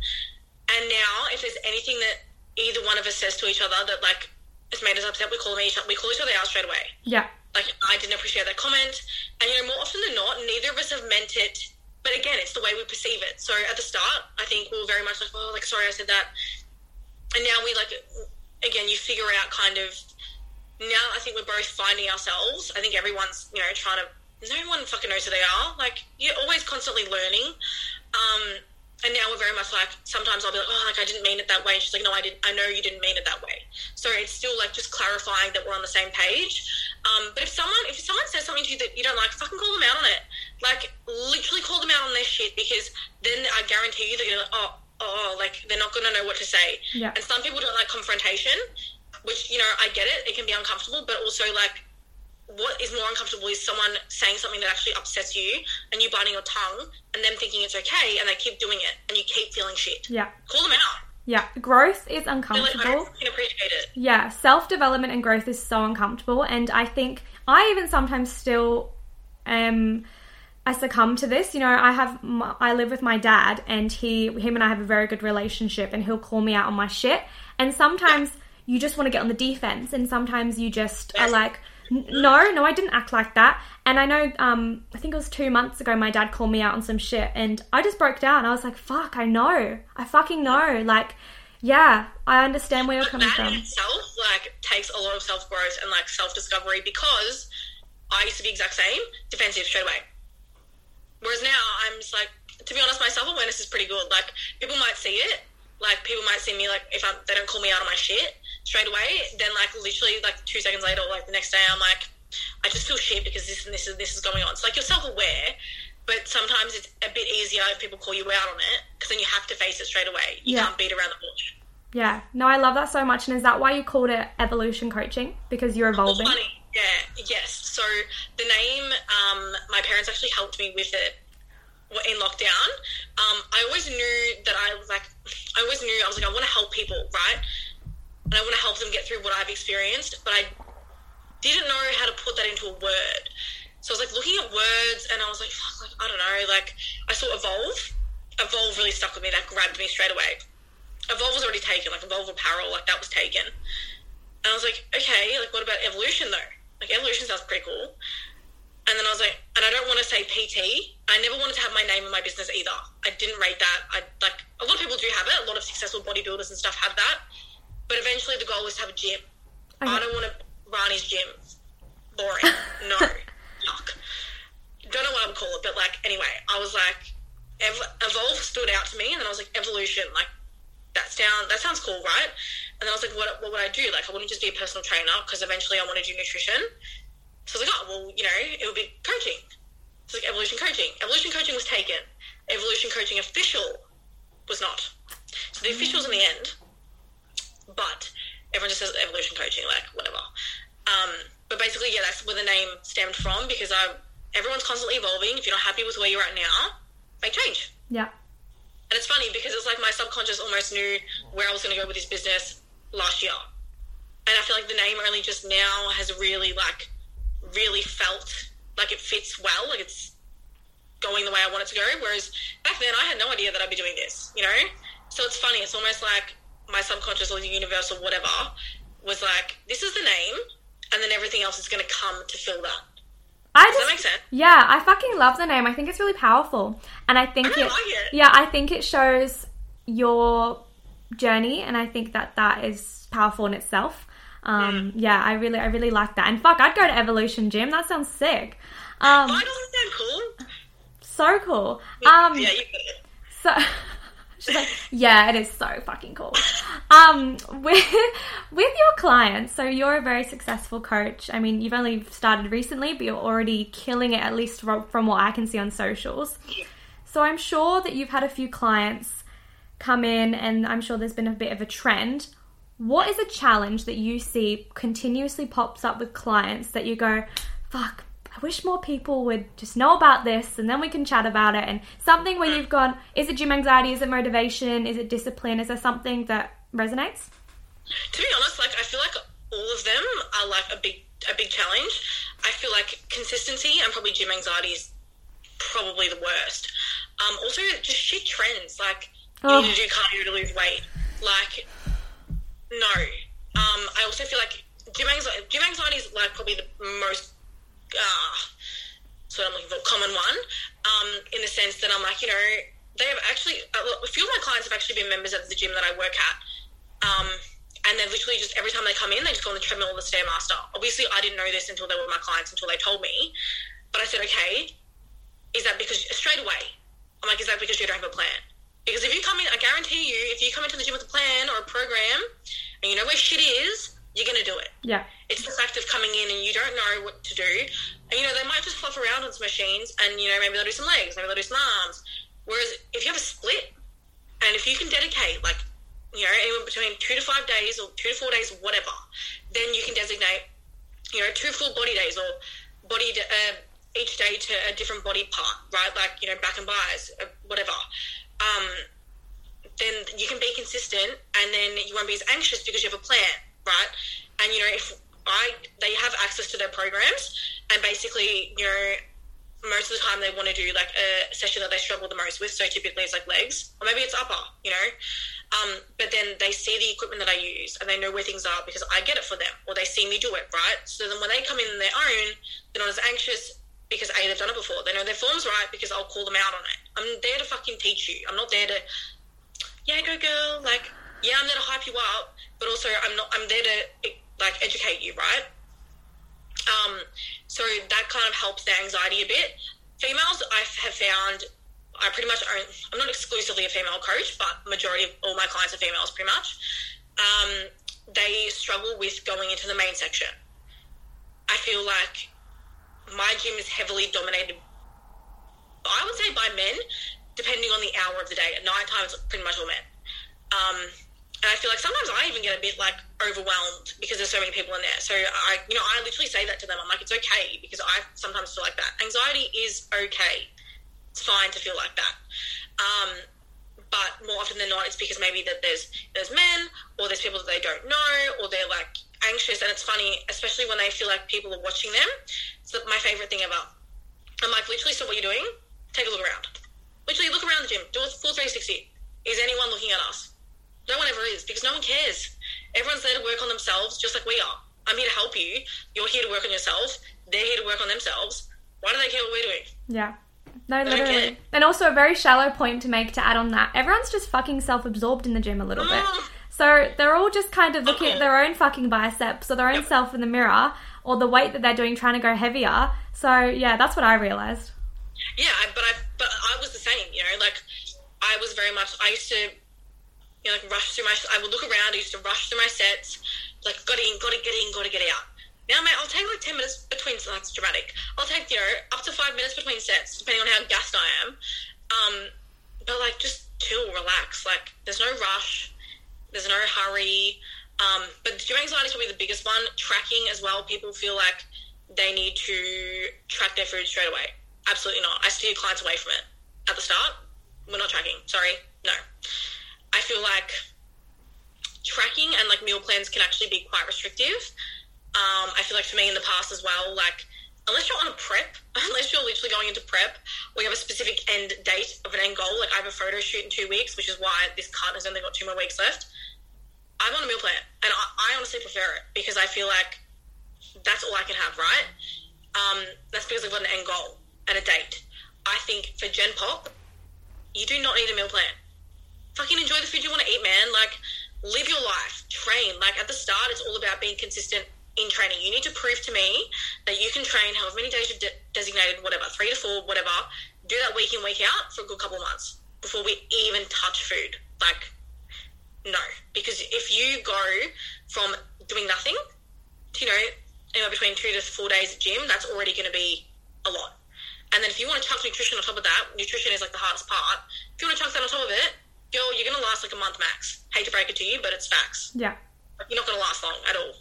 B: And now, if there's anything that either one of us says to each other that like has made us upset, we call each we call each other out straight away.
A: Yeah.
B: Like, I didn't appreciate that comment, and you know, more often than not, neither of us have meant it. But again, it's the way we perceive it. So at the start, I think we were very much like, oh, like sorry, I said that. And now we like, again, you figure out kind of. Now I think we're both finding ourselves. I think everyone's you know trying to. No one fucking knows who they are. Like you're always constantly learning. Um, and now we're very much like sometimes I'll be like, oh, like I didn't mean it that way. And she's like, no, I didn't. I know you didn't mean it that way. So it's still like just clarifying that we're on the same page. Um, but if someone if someone says something to you that you don't like, fucking call them out on it. Like literally call them out on their shit because then I guarantee you they're gonna oh oh like they're not gonna know what to say.
A: Yeah.
B: And some people don't like confrontation, which you know I get it. It can be uncomfortable, but also like what is more uncomfortable is someone saying something that actually upsets you and you biting your tongue and them thinking it's okay and they keep doing it and you keep feeling shit.
A: Yeah.
B: Call them out.
A: Yeah. Growth is
B: They're like, I
A: uncomfortable.
B: appreciate it.
A: Yeah, self development and growth is so uncomfortable, and I think I even sometimes still um I succumb to this. You know, I have my, I live with my dad, and he him and I have a very good relationship, and he'll call me out on my shit. And sometimes you just want to get on the defense, and sometimes you just are like, "N- no, no, I didn't act like that. And I know, um, I think it was two months ago, my dad called me out on some shit, and I just broke down. I was like, fuck, I know, I fucking know, like. Yeah, I understand where you're coming
B: that
A: from.
B: in itself like takes a lot of self growth and like self discovery because I used to be exact same defensive straight away. Whereas now I'm just like to be honest, my self awareness is pretty good. Like people might see it, like people might see me like if I'm, they don't call me out on my shit straight away, then like literally like two seconds later, or like the next day, I'm like I just feel shit because this and this and this is going on. It's like you're self aware. But sometimes it's a bit easier if people call you out on it because then you have to face it straight away. You
A: Yeah.
B: can't beat around the bush.
A: Yeah, no, I love that so much. And is that why you called it evolution coaching? Because you're evolving.
B: funny. Yeah, yes. So the name, um, my parents actually helped me with it in lockdown. Um, I always knew that I was like, I always knew I was like, I want to help people, right? And I want to help them get through what I've experienced, but I didn't know how to put that into a word. So I was like looking at words, and I was like, fuck, like I don't know. Like I saw evolve. Evolve really stuck with me. That grabbed me straight away. Evolve was already taken. Like evolve apparel, like that was taken. And I was like, okay, like what about evolution though? Like evolution sounds pretty cool. And then I was like, and I don't want to say PT. I never wanted to have my name in my business either. I didn't rate that. I like a lot of people do have it. A lot of successful bodybuilders and stuff have that. But eventually, the goal was to have a gym. I don't want to Rani's gym. Boring. No. Yuck. Don't know what I would call it, but like anyway, I was like, Ev- evolve stood out to me, and then I was like, evolution, like that sound that sounds cool, right? And then I was like, what, what would I do? Like, I wouldn't just be a personal trainer because eventually I want to do nutrition. So I was like, oh, well, you know, it would be coaching. So like evolution coaching. Evolution coaching was taken. Evolution coaching official was not. So the official's in the end, but everyone just says evolution coaching, like whatever. Um, but basically, yeah, that's where the name stemmed from because I everyone's constantly evolving. If you're not happy with where you're at now, make change.
A: Yeah.
B: And it's funny because it's like my subconscious almost knew where I was going to go with this business last year. And I feel like the name only just now has really like really felt like it fits well, like it's going the way I want it to go. Whereas back then I had no idea that I'd be doing this, you know? So it's funny, it's almost like my subconscious or the universe or whatever was like, this is the name, and then everything else is going to come to fill that.
A: I
B: Does
A: just,
B: that make sense?
A: Yeah, I fucking love the name. I think it's really powerful, and I think
B: I
A: it,
B: like it.
A: Yeah, I think it shows your journey, and I think that that is powerful in itself. Um,
B: Hmm.
A: Yeah, I really, I really like that. And fuck, I'd go to Evolution Gym. That sounds sick. Um,
B: Why doesn't sound cool?
A: so cool. Um,
B: yeah, you.
A: So she's like, yeah, it is so fucking cool. Um, with with your clients, so you're a very successful coach. I mean, you've only started recently, but you're already killing it. At least from, from what I can see on socials. So I'm sure that you've had a few clients come in, and I'm sure there's been a bit of a trend. What is a challenge that you see continuously pops up with clients that you go, fuck, I wish more people would just know about this and then we can chat about it? And something where you've gone, is it gym anxiety? Is it motivation? Is it discipline? Is there something that resonates?
B: to be honest, like I feel like all of them are like a big a big challenge. I feel like consistency and probably gym anxiety is probably the worst. Um, also, just shit trends like you
A: Oh.
B: need to do cardio to lose weight. Like, no. Um, I also feel like gym anxiety, gym anxiety is like probably the most. Uh, that's what I'm looking for. Common one, um, in the sense that I'm like, you know, they have actually a few of my clients have actually been members of the gym that I work at. Um, and they literally just every time they come in, they just go on the treadmill or the stairmaster. Obviously, I didn't know this until they were my clients until they told me. But I said, okay, is that because straight away? I'm like, is that because you don't have a plan? Because if you come in, I guarantee you, if you come into the gym with a plan or a program, and you know where shit is, you're gonna do it.
A: Yeah.
B: It's the fact of coming in and you don't know what to do. And, you know, they might just fluff around on some machines and, you know, maybe they'll do some legs, maybe they'll do some arms. Whereas if you have a split and if you can dedicate, like, you know, anywhere between two to five days or two to four days, whatever, then you can designate, you know, two full body days or body uh, each day to a different body part, right? Like you know, back and buys, uh, whatever. Um, then you can be consistent, and then you won't be as anxious because you have a plan, right? And you know, if I they have access to their programs, and basically, you know, most of the time they want to do like a session that they struggle the most with. So typically it's like legs, or maybe it's upper, you know. Um, but then they see the equipment that I use and they know where things are because I get it for them, or they see me do it, right? So then when they come in their own, they're not as anxious because A, they've done it before. They know their form's right because I'll call them out on it. I'm there to fucking teach you. I'm not there to, yeah, go girl. Like, yeah, I'm there to hype you up, but also I'm not. I'm there to like educate you, right? Um, so that kind of helps the anxiety a bit. Females, I have found, I pretty much own. I'm not exclusively a female coach, but majority of all my clients are females, pretty much. Um, they struggle with going into the main section. I feel like my gym is heavily dominated. I would say by men, depending on the hour of the day. At night time, it's pretty much all men. Um, and I feel like sometimes I even get a bit like overwhelmed because there's so many people in there. So I, you know, I literally say that to them. I'm like, it's okay because I sometimes feel like that. Anxiety is okay. It's fine to feel like that. Um, but more often than not, it's because maybe that there's there's men or there's people that they don't know or they're like anxious. And it's funny, especially when they feel like people are watching them. It's my favorite thing ever. I'm like, literally, stop what you're doing. Take a look around. Literally, look around the gym. Do a full 360. Is anyone looking at us? No one ever is because no one cares. Everyone's there to work on themselves just like we are. I'm here to help you. You're here to work on yourself. They're here to work on themselves. Why do they care what we're doing?
A: Yeah. No, literally. And also a very shallow point to make to add on that. Everyone's just fucking self-absorbed in the gym a little bit.
B: Mm.
A: So they're all just kind of looking at their own fucking biceps or their own self in the mirror or the weight that they're doing trying to go heavier. So yeah, that's what I realized.
B: Yeah, but I but I was the same. You know, like I was very much. I used to, you know, like rush through my. I would look around. I used to rush through my sets. Like, got in, got to get in, got to get out. Now, mate, I'll take like ten minutes between. So that's dramatic. I'll take you know up to five minutes between sets, depending on how gassed I am. Um, but like just chill, relax. Like, there's no rush. There's no hurry. Um, but gym anxiety is probably the biggest one. Tracking as well. People feel like they need to track their food straight away. Absolutely not. I steer clients away from it at the start. We're not tracking. Sorry. No. I feel like tracking and like meal plans can actually be quite restrictive. Um, I feel like for me in the past as well, like unless you're on a prep, unless you're literally going into prep, we have a specific end date of an end goal. Like I have a photo shoot in two weeks, which is why this cut has only got two more weeks left. I'm on a meal plan, and I, I honestly prefer it because I feel like that's all I can have, right? Um, that's because I've got an end goal and a date. I think for Gen Pop, you do not need a meal plan. Fucking enjoy the food you want to eat, man. Like, live your life, train. Like, at the start, it's all about being consistent in training. You need to prove to me that you can train however many days you've de- designated, whatever, three to four, whatever. Do that week in, week out for a good couple of months before we even touch food. Like, no. Because if you go from doing nothing to, you know, anywhere between two to four days at gym, that's already going to be a lot. And then if you want to chuck nutrition on top of that, nutrition is like the hardest part. If you want to chuck that on top of it, girl, you're to last like a month max. Hate to break it to you, but it's facts.
A: Yeah.
B: You're not to last long at all.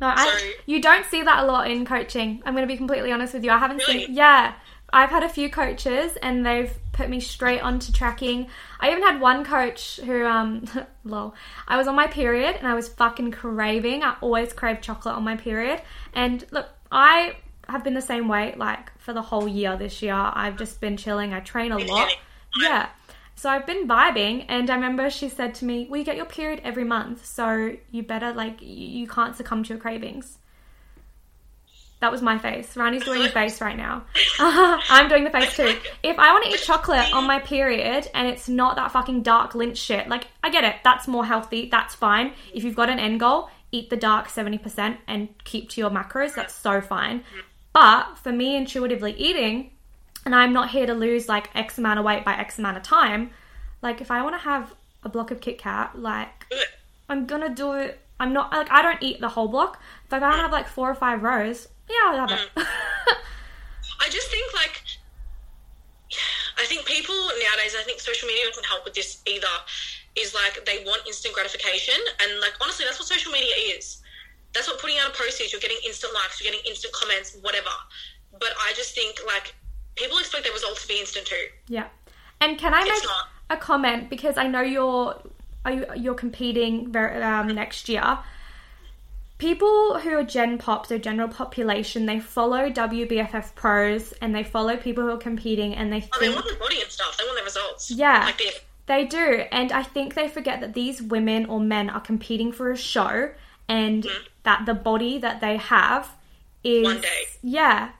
A: No, I, you don't see that a lot in coaching. I'm going to be completely honest with you. I haven't
B: Really?
A: seen. Yeah, I've had a few coaches, and they've put me straight onto tracking. I even had one coach who, um, lol, I was on my period and I was fucking craving. I always crave chocolate on my period, and look, I have been the same way like for the whole year this year. I've just been chilling. I train a lot. Yeah. So I've been vibing, and I remember she said to me, "Well, you get your period every month, so you better like y- you can't succumb to your cravings." That was my face. Rani's doing the face right now. I'm doing the face too. If I want to eat chocolate on my period and it's not that fucking dark Lindt shit, like I get it, that's more healthy, that's fine. If you've got an end goal, eat the dark 70% and keep to your macros, that's so fine. But for me, intuitively eating, and I'm not here to lose like X amount of weight by X amount of time, like if I want to have a block of Kit Kat, like I'm gonna do it. I'm not like I don't eat the whole block. If I to have like four or five rows, yeah, I'll have it. Mm.
B: I just think like I think people nowadays I think social media doesn't help with this either is like they want instant gratification and like honestly that's what social media is That's what putting out a post is. You're getting instant likes, you're getting instant comments, whatever. But I just think like people expect their results to be instant too.
A: Yeah. And can I
B: It's
A: make
B: not.
A: a comment because I know you're you, you're competing um, next year. People who are Gen Pop, so general population, they follow WBFF pros and they follow people who are competing and they
B: Oh, they want the body and stuff. They want the results.
A: Yeah.
B: Like.
A: They do, and I think they forget that these women or men are competing for a show, and that the body that they have is
B: One day.
A: yeah,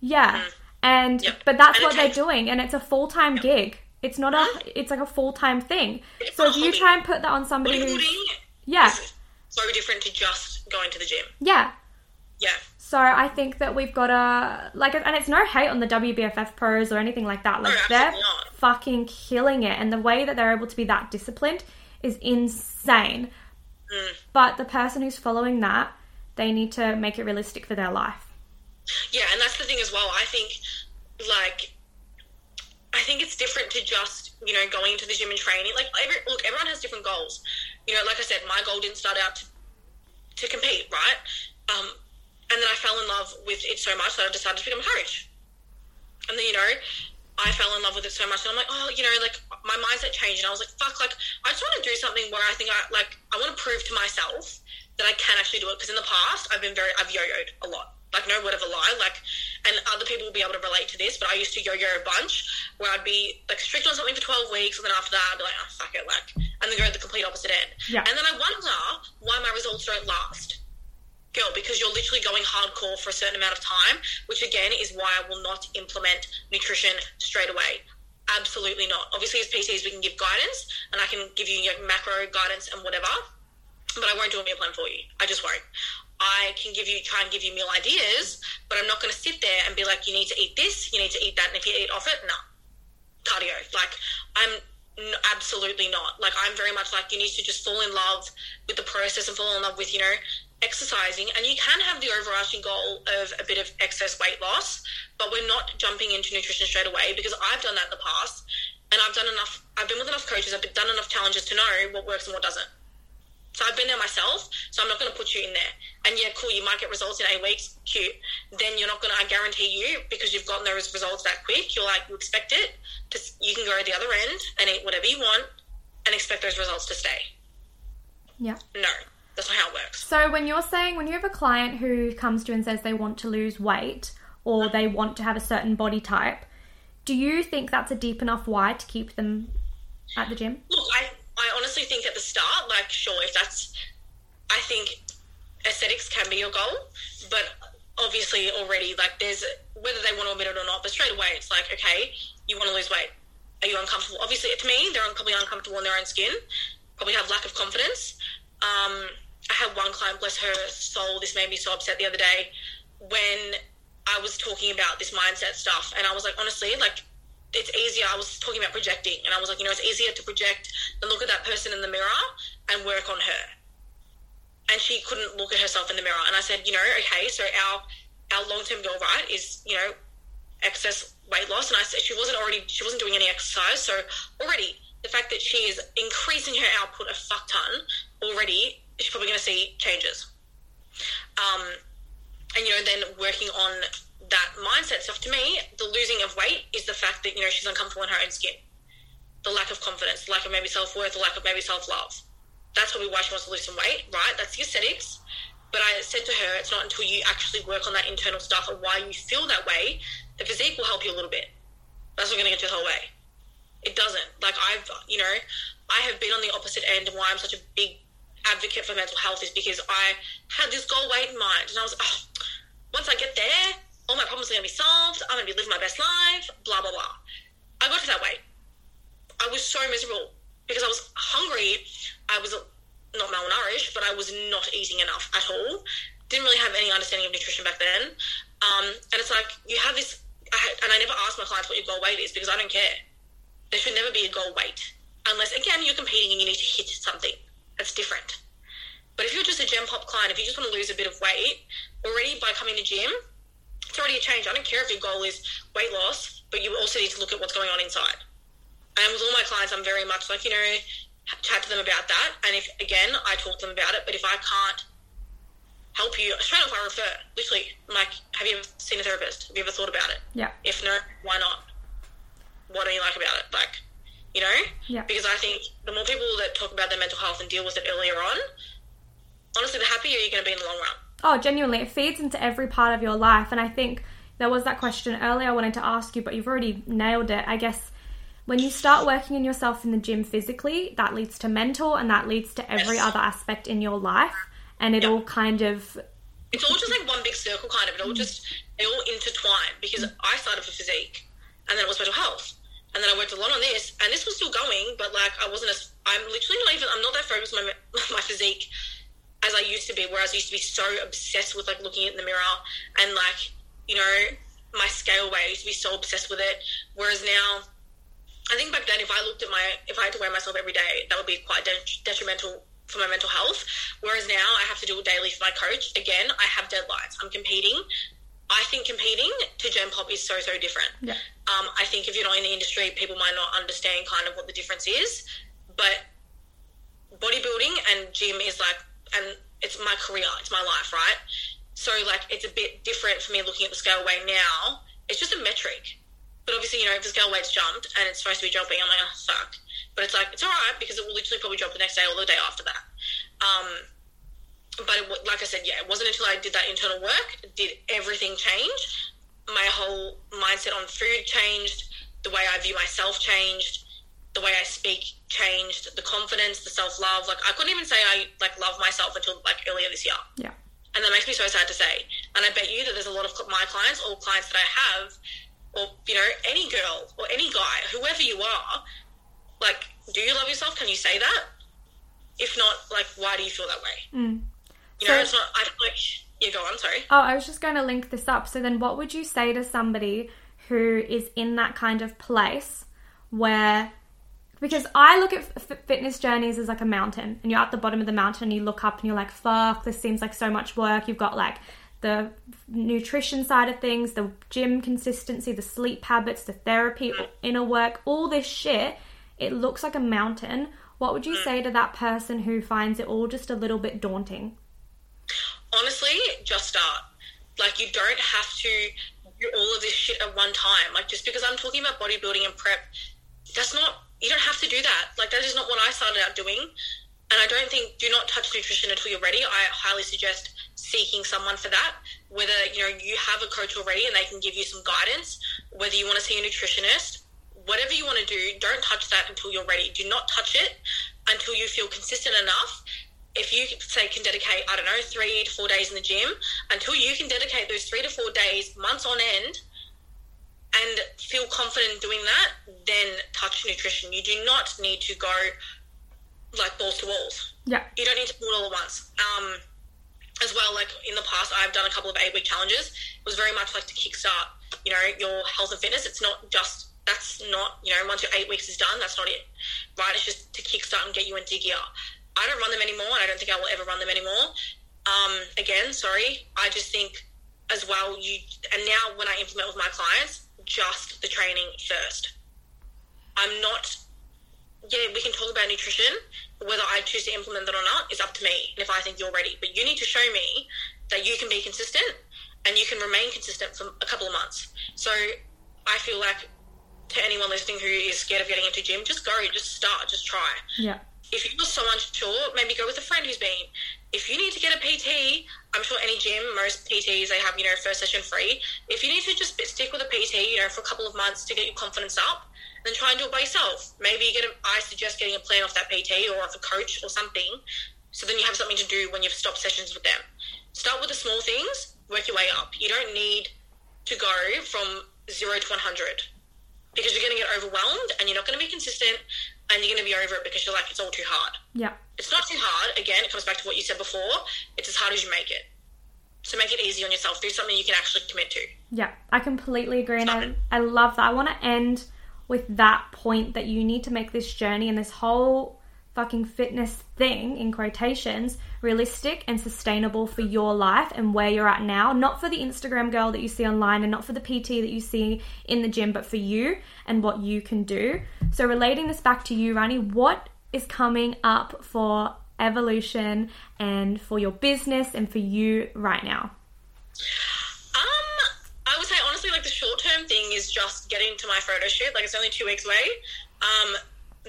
A: yeah, and
B: Yep.
A: but that's
B: And
A: what they're doing, and it's a full time gig. It's not a, it's like a full time thing.
B: It's
A: So if
B: a
A: you
B: hobby.
A: try and put that on somebody who's yeah,
B: so different to just going to the gym.
A: yeah.
B: Yeah.
A: So I think that we've got to like, and it's no hate on the WBFF pros or anything like that. Like they're
B: not.
A: fucking killing it, and the way that they're able to be that disciplined is insane.
B: Mm.
A: But the person who's following that, they need to make it realistic for their life.
B: Yeah, and that's the thing as well. I think, like, I think it's different to just you know going into the gym and training. Like, every, look, everyone has different goals. You know, like I said, my goal didn't start out to, to compete, right? Um, and then I fell in love with it so much that I decided to become a coach. And then you know, I fell in love with it so much, and I'm like, oh, you know, like my mindset changed, and I was like, fuck, like I just want to do something where I think I like I want to prove to myself that I can actually do it. Because in the past, I've been very, I've yo-yoed a lot. Like no word of a lie. Like, and other people will be able to relate to this, but I used to yo-yo a bunch where I'd be like strict on something for 12 weeks, and then after that, I'd be like, oh, fuck it, like, and then go at the complete opposite end.
A: Yeah.
B: And then I wonder why my results don't last girl because you're literally going hardcore for a certain amount of time which again is why i will not implement nutrition straight away absolutely not obviously as pts we can give guidance and i can give you, you know, macro guidance and whatever but i won't do a meal plan for you i just won't i can give you try and give you meal ideas but i'm not going to sit there and be like you need to eat this you need to eat that and if you eat off it no cardio. Like I'm absolutely not. Like I'm very much like you need to just fall in love with the process and fall in love with you know exercising. And you can have the overarching goal of a bit of excess weight loss, but we're not jumping into nutrition straight away because I've done that in the past, and I've done enough. I've been with enough coaches. I've done enough challenges to know what works and what doesn't. So I've been there myself, so I'm not going to put you in there. And yeah, cool, you might get results in eight weeks, cute. Then you're not going to, I guarantee you, because you've gotten those results that quick, you're like, you expect it, to, you can go to the other end and eat whatever you want and expect those results to stay.
A: Yeah.
B: No, that's not how it works.
A: So when you're saying when you have a client who comes to you and says they want to lose weight or they want to have a certain body type, do you think that's a deep enough why to keep them at the gym?
B: Look, I, I honestly think at the start, like, sure, if that's, I think aesthetics can be your goal, but obviously already, like, there's, whether they want to admit it or not, but straight away it's like, okay, you want to lose weight. Are you uncomfortable? Obviously, to me, they're probably uncomfortable in their own skin, probably have lack of confidence. Um, I had one client, bless her soul, this made me so upset the other day when I was talking about this mindset stuff, and I was like, honestly, like, it's easier. I was talking about projecting, and I was like, you know, it's easier to project than look at that person in the mirror and work on her. And she couldn't look at herself in the mirror, and I said, you know, okay, so our our long term goal, right, is you know, excess weight loss. And I said she wasn't already she wasn't doing any exercise, so already the fact that she is increasing her output a fuck ton already, she's probably going to see changes. Um, and you know, then working on that mindset stuff. To me, the losing of weight is the fact that you know she's uncomfortable in her own skin, the lack of confidence, the lack of maybe self worth, the lack of maybe self love. That's probably why she wants to lose some weight, right? That's the aesthetics. But I said to her, it's not until you actually work on that internal stuff and why you feel that way, the physique will help you a little bit. That's not going to get you the whole way. It doesn't. Like I've, you know, I have been on the opposite end, and why I'm such a big advocate for mental health is because I had this goal weight in mind, and I was, oh, once I get there, all my problems are going to be solved. I'm going to be living my best life. Blah blah blah. I got to that weight. I was so miserable because I was hungry. I was not malnourished, but I was not eating enough at all. Didn't really have any understanding of nutrition back then. Um, and it's like you have this, I, and I never ask my clients what your goal weight is because I don't care. There should never be a goal weight unless again you're competing and you need to hit something. That's different. But if you're just a gen pop client, if you just want to lose a bit of weight, already by coming to gym, it's already a change. I don't care if your goal is weight loss, but you also need to look at what's going on inside. And with all my clients, I'm very much like, you know, chat to them about that. And if, again, I talk to them about it, but if I can't help you. Straight off, I refer. Literally, I'm like, have you ever seen a therapist? Have you ever thought about it?
A: Yeah.
B: If no, why not? What do you like about it? Like, you know?
A: Yeah.
B: Because I think the more people that talk about their mental health and deal with it earlier on, honestly, the happier you're going to be in the long run.
A: Oh, genuinely, it feeds into every part of your life. And I think there was that question earlier I wanted to ask you, but you've already nailed it. I guess when you start working on yourself in the gym physically, that leads to mental and that leads to every
B: Yes.
A: other aspect in your life. And it all kind of,
B: It's all just like one big circle, kind of. It all just they all intertwine because I started for physique, and then it was mental health, and then I worked a lot on this, and this was still going, but like I wasn't as I'm literally not even I'm not that focused on my my physique as I used to be. Whereas I used to be so obsessed with like looking in the mirror and like you know my scale weight. I used to be so obsessed with it. Whereas now, I think back then, if I looked at my if I had to weigh myself every day, that would be quite de- detrimental for my mental health. Whereas now, I have to do it daily for my coach. Again, I have deadlines. I'm competing. I think competing to Gen Pop is so so different.
A: Yeah.
B: Um, I think if you're not in the industry, people might not understand kind of what the difference is. But bodybuilding and gym is like, and it's my career, it's my life, right? So like, it's a bit different for me looking at the scale weight now. It's just a metric. But obviously, you know, if the scale weight's jumped and it's supposed to be jumping, I'm like, oh, fuck. But it's like, it's all right because it will literally probably drop the next day or the day after that. Um, but it, like I said, yeah, it wasn't until I did that internal work did everything change. My whole mindset on food changed. The way I view myself changed. The way I speak changed. The confidence, the self love. Like I couldn't even say I like love myself until like earlier this year
A: yeah.
B: and that makes me so sad to say. And I bet you that there's a lot of my clients or clients that I have, or you know, any girl or any guy, whoever you are, like, do you love yourself? Can you say that? If not, like, why do you feel that way?
A: Mm.
B: You know,
A: So-
B: it's not. I don't like. You go on. Sorry.
A: Oh, I was just going to link this up. So then, what would you say to somebody who is in that kind of place where, because I look at f- fitness journeys as like a mountain, and you're at the bottom of the mountain, and you look up, and you're like, "Fuck, this seems like so much work." You've got like the nutrition side of things, the gym consistency, the sleep habits, the therapy, inner work, all this shit. It looks like a mountain. What would you mm. say to that person who finds it all just a little bit daunting?
B: honestly, just start. Like, you don't have to do all of this shit at one time. Like, just because I'm talking about bodybuilding and prep, that's not, you don't have to do that. Like, that is not what I started out doing. And I don't think, do not touch nutrition until you're ready. I highly suggest seeking someone for that. Whether, you know, you have a coach already and they can give you some guidance, whether you want to see a nutritionist, whatever you want to do, don't touch that until you're ready. Do not touch it until you feel consistent enough if you say can dedicate, I don't know, three to four days in the gym, until you can dedicate those three to four days, months on end, and feel confident in doing that, then touch nutrition. You do not need to go like balls to walls.
A: Yeah.
B: You don't need to do it all at once. Um, as well, like in the past, I've done a couple of eight week challenges. It was very much like to kickstart, you know, your health and fitness. It's not just that's not you know once your eight weeks is done, that's not it, right? It's just to kickstart and get you into gear. I don't run them anymore, and I don't think I will ever run them anymore. Um, again, sorry. I just think as well. You and now when I implement with my clients, just the training first. I'm not. Yeah, we can talk about nutrition. Whether I choose to implement that or not is up to me, and if I think you're ready. But you need to show me that you can be consistent and you can remain consistent for a couple of months. So I feel like to anyone listening who is scared of getting into gym, just go, just start, just try
A: Yeah.
B: if you're so unsure, maybe go with a friend who's been. If you need to get a PT, I'm sure any gym, most PTs, they have, you know, first session free. If you need to just stick with a PT, you know, for a couple of months to get your confidence up, then try and do it by yourself. Maybe you get a, I suggest getting a plan off that PT or off a coach or something, so then you have something to do when you've stopped sessions with them. Start with the small things, work your way up. You don't need to go from zero to 100 because you're going to get overwhelmed and you're not going to be consistent and you're going to be over it because you're like, it's all too hard.
A: Yeah.
B: It's not too hard. Again, it comes back to what you said before. It's as hard as you make it. So make it easy on yourself. Do something you can actually commit to.
A: Yeah, I completely agree, and I, I love that. I want to end with that point that you need to make this journey and this whole fucking fitness thing in quotations realistic and sustainable for your life and where you're at now not for the instagram girl that you see online and not for the pt that you see in the gym but for you and what you can do so relating this back to you rani what is coming up for evolution and for your business and for you right now?
B: Um, I would say honestly, like the short term thing is just getting to my photo shoot. Like it's only two weeks away. Um,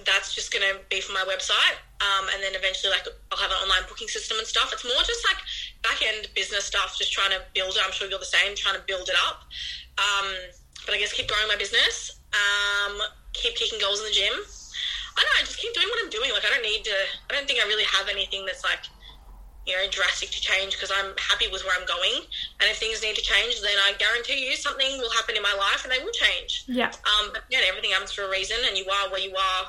B: that's just going to be for my website. Um, and then eventually, like I'll have an online booking system and stuff. It's more just like back end business stuff, just trying to build it. I'm sure you're the same, trying to build it up. Um, but I guess keep growing my business. Um, keep kicking goals in the gym. I don't know. I just keep doing what I'm doing. Like I don't need to. I don't think I really have anything that's like you know, drastic to change because I'm happy with where I'm going. And if things need to change, then I guarantee you something will happen in my life and they will change.
A: Yeah.
B: Um, but yeah, everything happens for a reason and you are where you are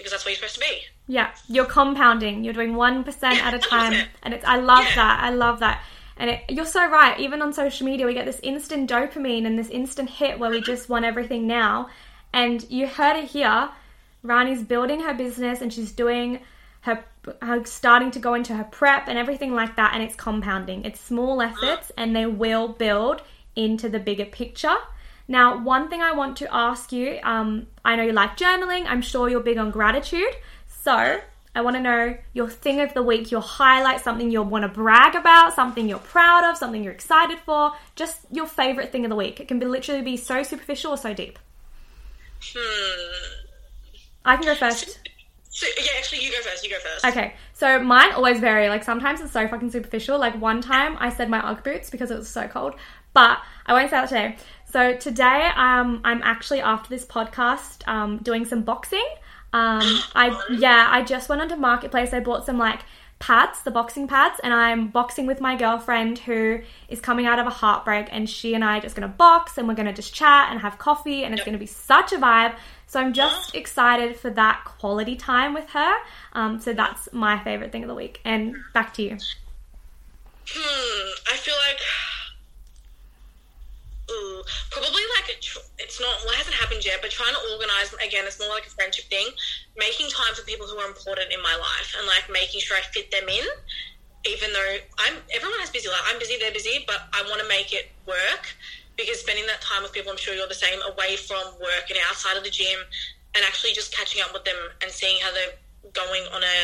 B: because that's where you're supposed to be.
A: Yeah, you're compounding. You're doing 1% at a time. And it's I love
B: Yeah.
A: that. I love that. And it, you're so right. Even on social media, we get this instant dopamine and this instant hit where we mm-hmm. just want everything now. And you heard it here. Rani's building her business and she's doing her, her starting to go into her prep and everything like that. And it's compounding. It's small mm-hmm. efforts and they will build into the bigger picture. Now, one thing I want to ask you um, I know you like journaling, I'm sure you're big on gratitude. So, I want to know your thing of the week, your highlight, something you'll want to brag about, something you're proud of, something you're excited for, just your favorite thing of the week. It can be literally be so superficial or so deep.
B: Hmm.
A: I can go first.
B: So, yeah, actually, you go first. You go first.
A: Okay, so mine always vary. Like sometimes it's so fucking superficial. Like one time I said my UGG boots because it was so cold, but I won't say that today. So today, um, I'm actually after this podcast, um, doing some boxing. Um, I yeah, I just went onto marketplace. I bought some like pads, the boxing pads, and I'm boxing with my girlfriend who is coming out of a heartbreak, and she and I are just gonna box, and we're gonna just chat and have coffee, and it's gonna be such a vibe. So I'm just excited for that quality time with her. Um, so that's my favorite thing of the week. And back to you.
B: Hmm. I feel like. Ooh, probably like tr- it's not well, it hasn't happened yet, but trying to organize again, it's more like a friendship thing. Making time for people who are important in my life and like making sure I fit them in, even though I'm everyone has busy life. I'm busy, they're busy, but I want to make it work because spending that time with people, I'm sure you're the same, away from work and outside of the gym, and actually just catching up with them and seeing how they're going on a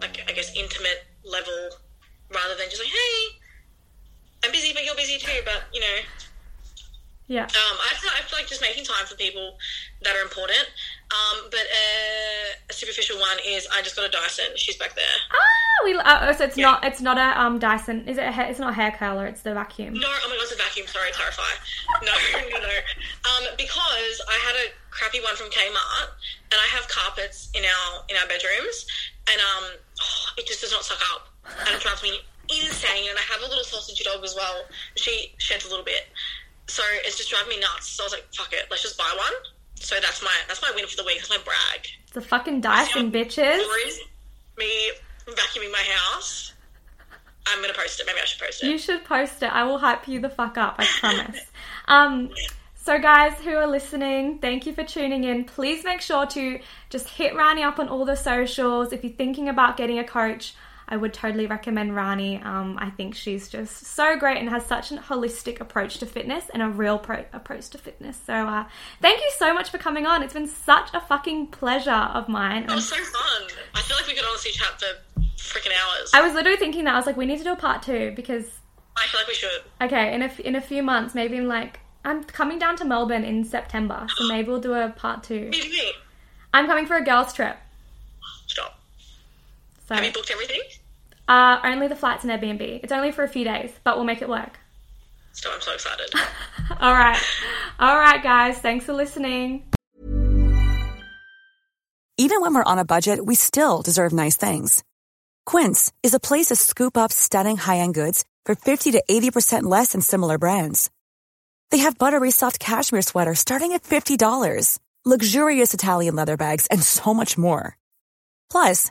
B: like I guess intimate level, rather than just like hey, I'm busy, but you're busy too. But you know,
A: Yeah.
B: um, I feel, I feel like just making time for people that are important. Um, but uh, a superficial one is I just got a Dyson. She's back there.
A: Ah, we. Uh, oh, so it's not. It's not a um Dyson. Is it? A hair, it's not a hair curler. It's the vacuum.
B: No, oh my god, it's a vacuum. Sorry, clarify. No, no, no. Um, because I had a crappy one from Kmart, and I have carpets in our in our bedrooms, and um, oh, it just does not suck up, and it drives me insane. And I have a little sausage dog as well. She sheds a little bit, so it's just driving me nuts. So I was like, fuck it, let's just buy one. So that's my that's my win for the week. That's my brag.
A: It's a fucking Dyson, bitches.
B: Me vacuuming my house. I'm gonna post it. Maybe I should post it.
A: You should post it. I will hype you the fuck up. I promise. um. So, guys who are listening, thank you for tuning in. Please make sure to just hit Rani up on all the socials. If you're thinking about getting a coach, I would totally recommend Rani. Um, I think she's just so great and has such a holistic approach to fitness and a real pro- approach to fitness. So, uh, thank you so much for coming on. It's been such a fucking pleasure of mine.
B: It was so fun. I feel like we could honestly chat for freaking hours.
A: I was literally thinking that I was like, we need to do a part two because
B: I feel like we should.
A: Okay, in a, f- in a few months, maybe in like I'm coming down to Melbourne in September, so maybe we'll do a part two.
B: What do you mean?
A: I'm coming for a girls' trip,
B: Stop.
A: so
B: Have you booked everything?
A: Uh, only the flights and Airbnb. It's only for a few days, but we'll make it work.
B: So I'm so excited.
A: All right, all right, guys. Thanks for listening.
C: Even when we're on a budget, we still deserve nice things. Quince is a place to scoop up stunning high-end goods for 50 to 80% less than similar brands. They have buttery soft cashmere sweaters starting at $50, luxurious Italian leather bags, and so much more. Plus,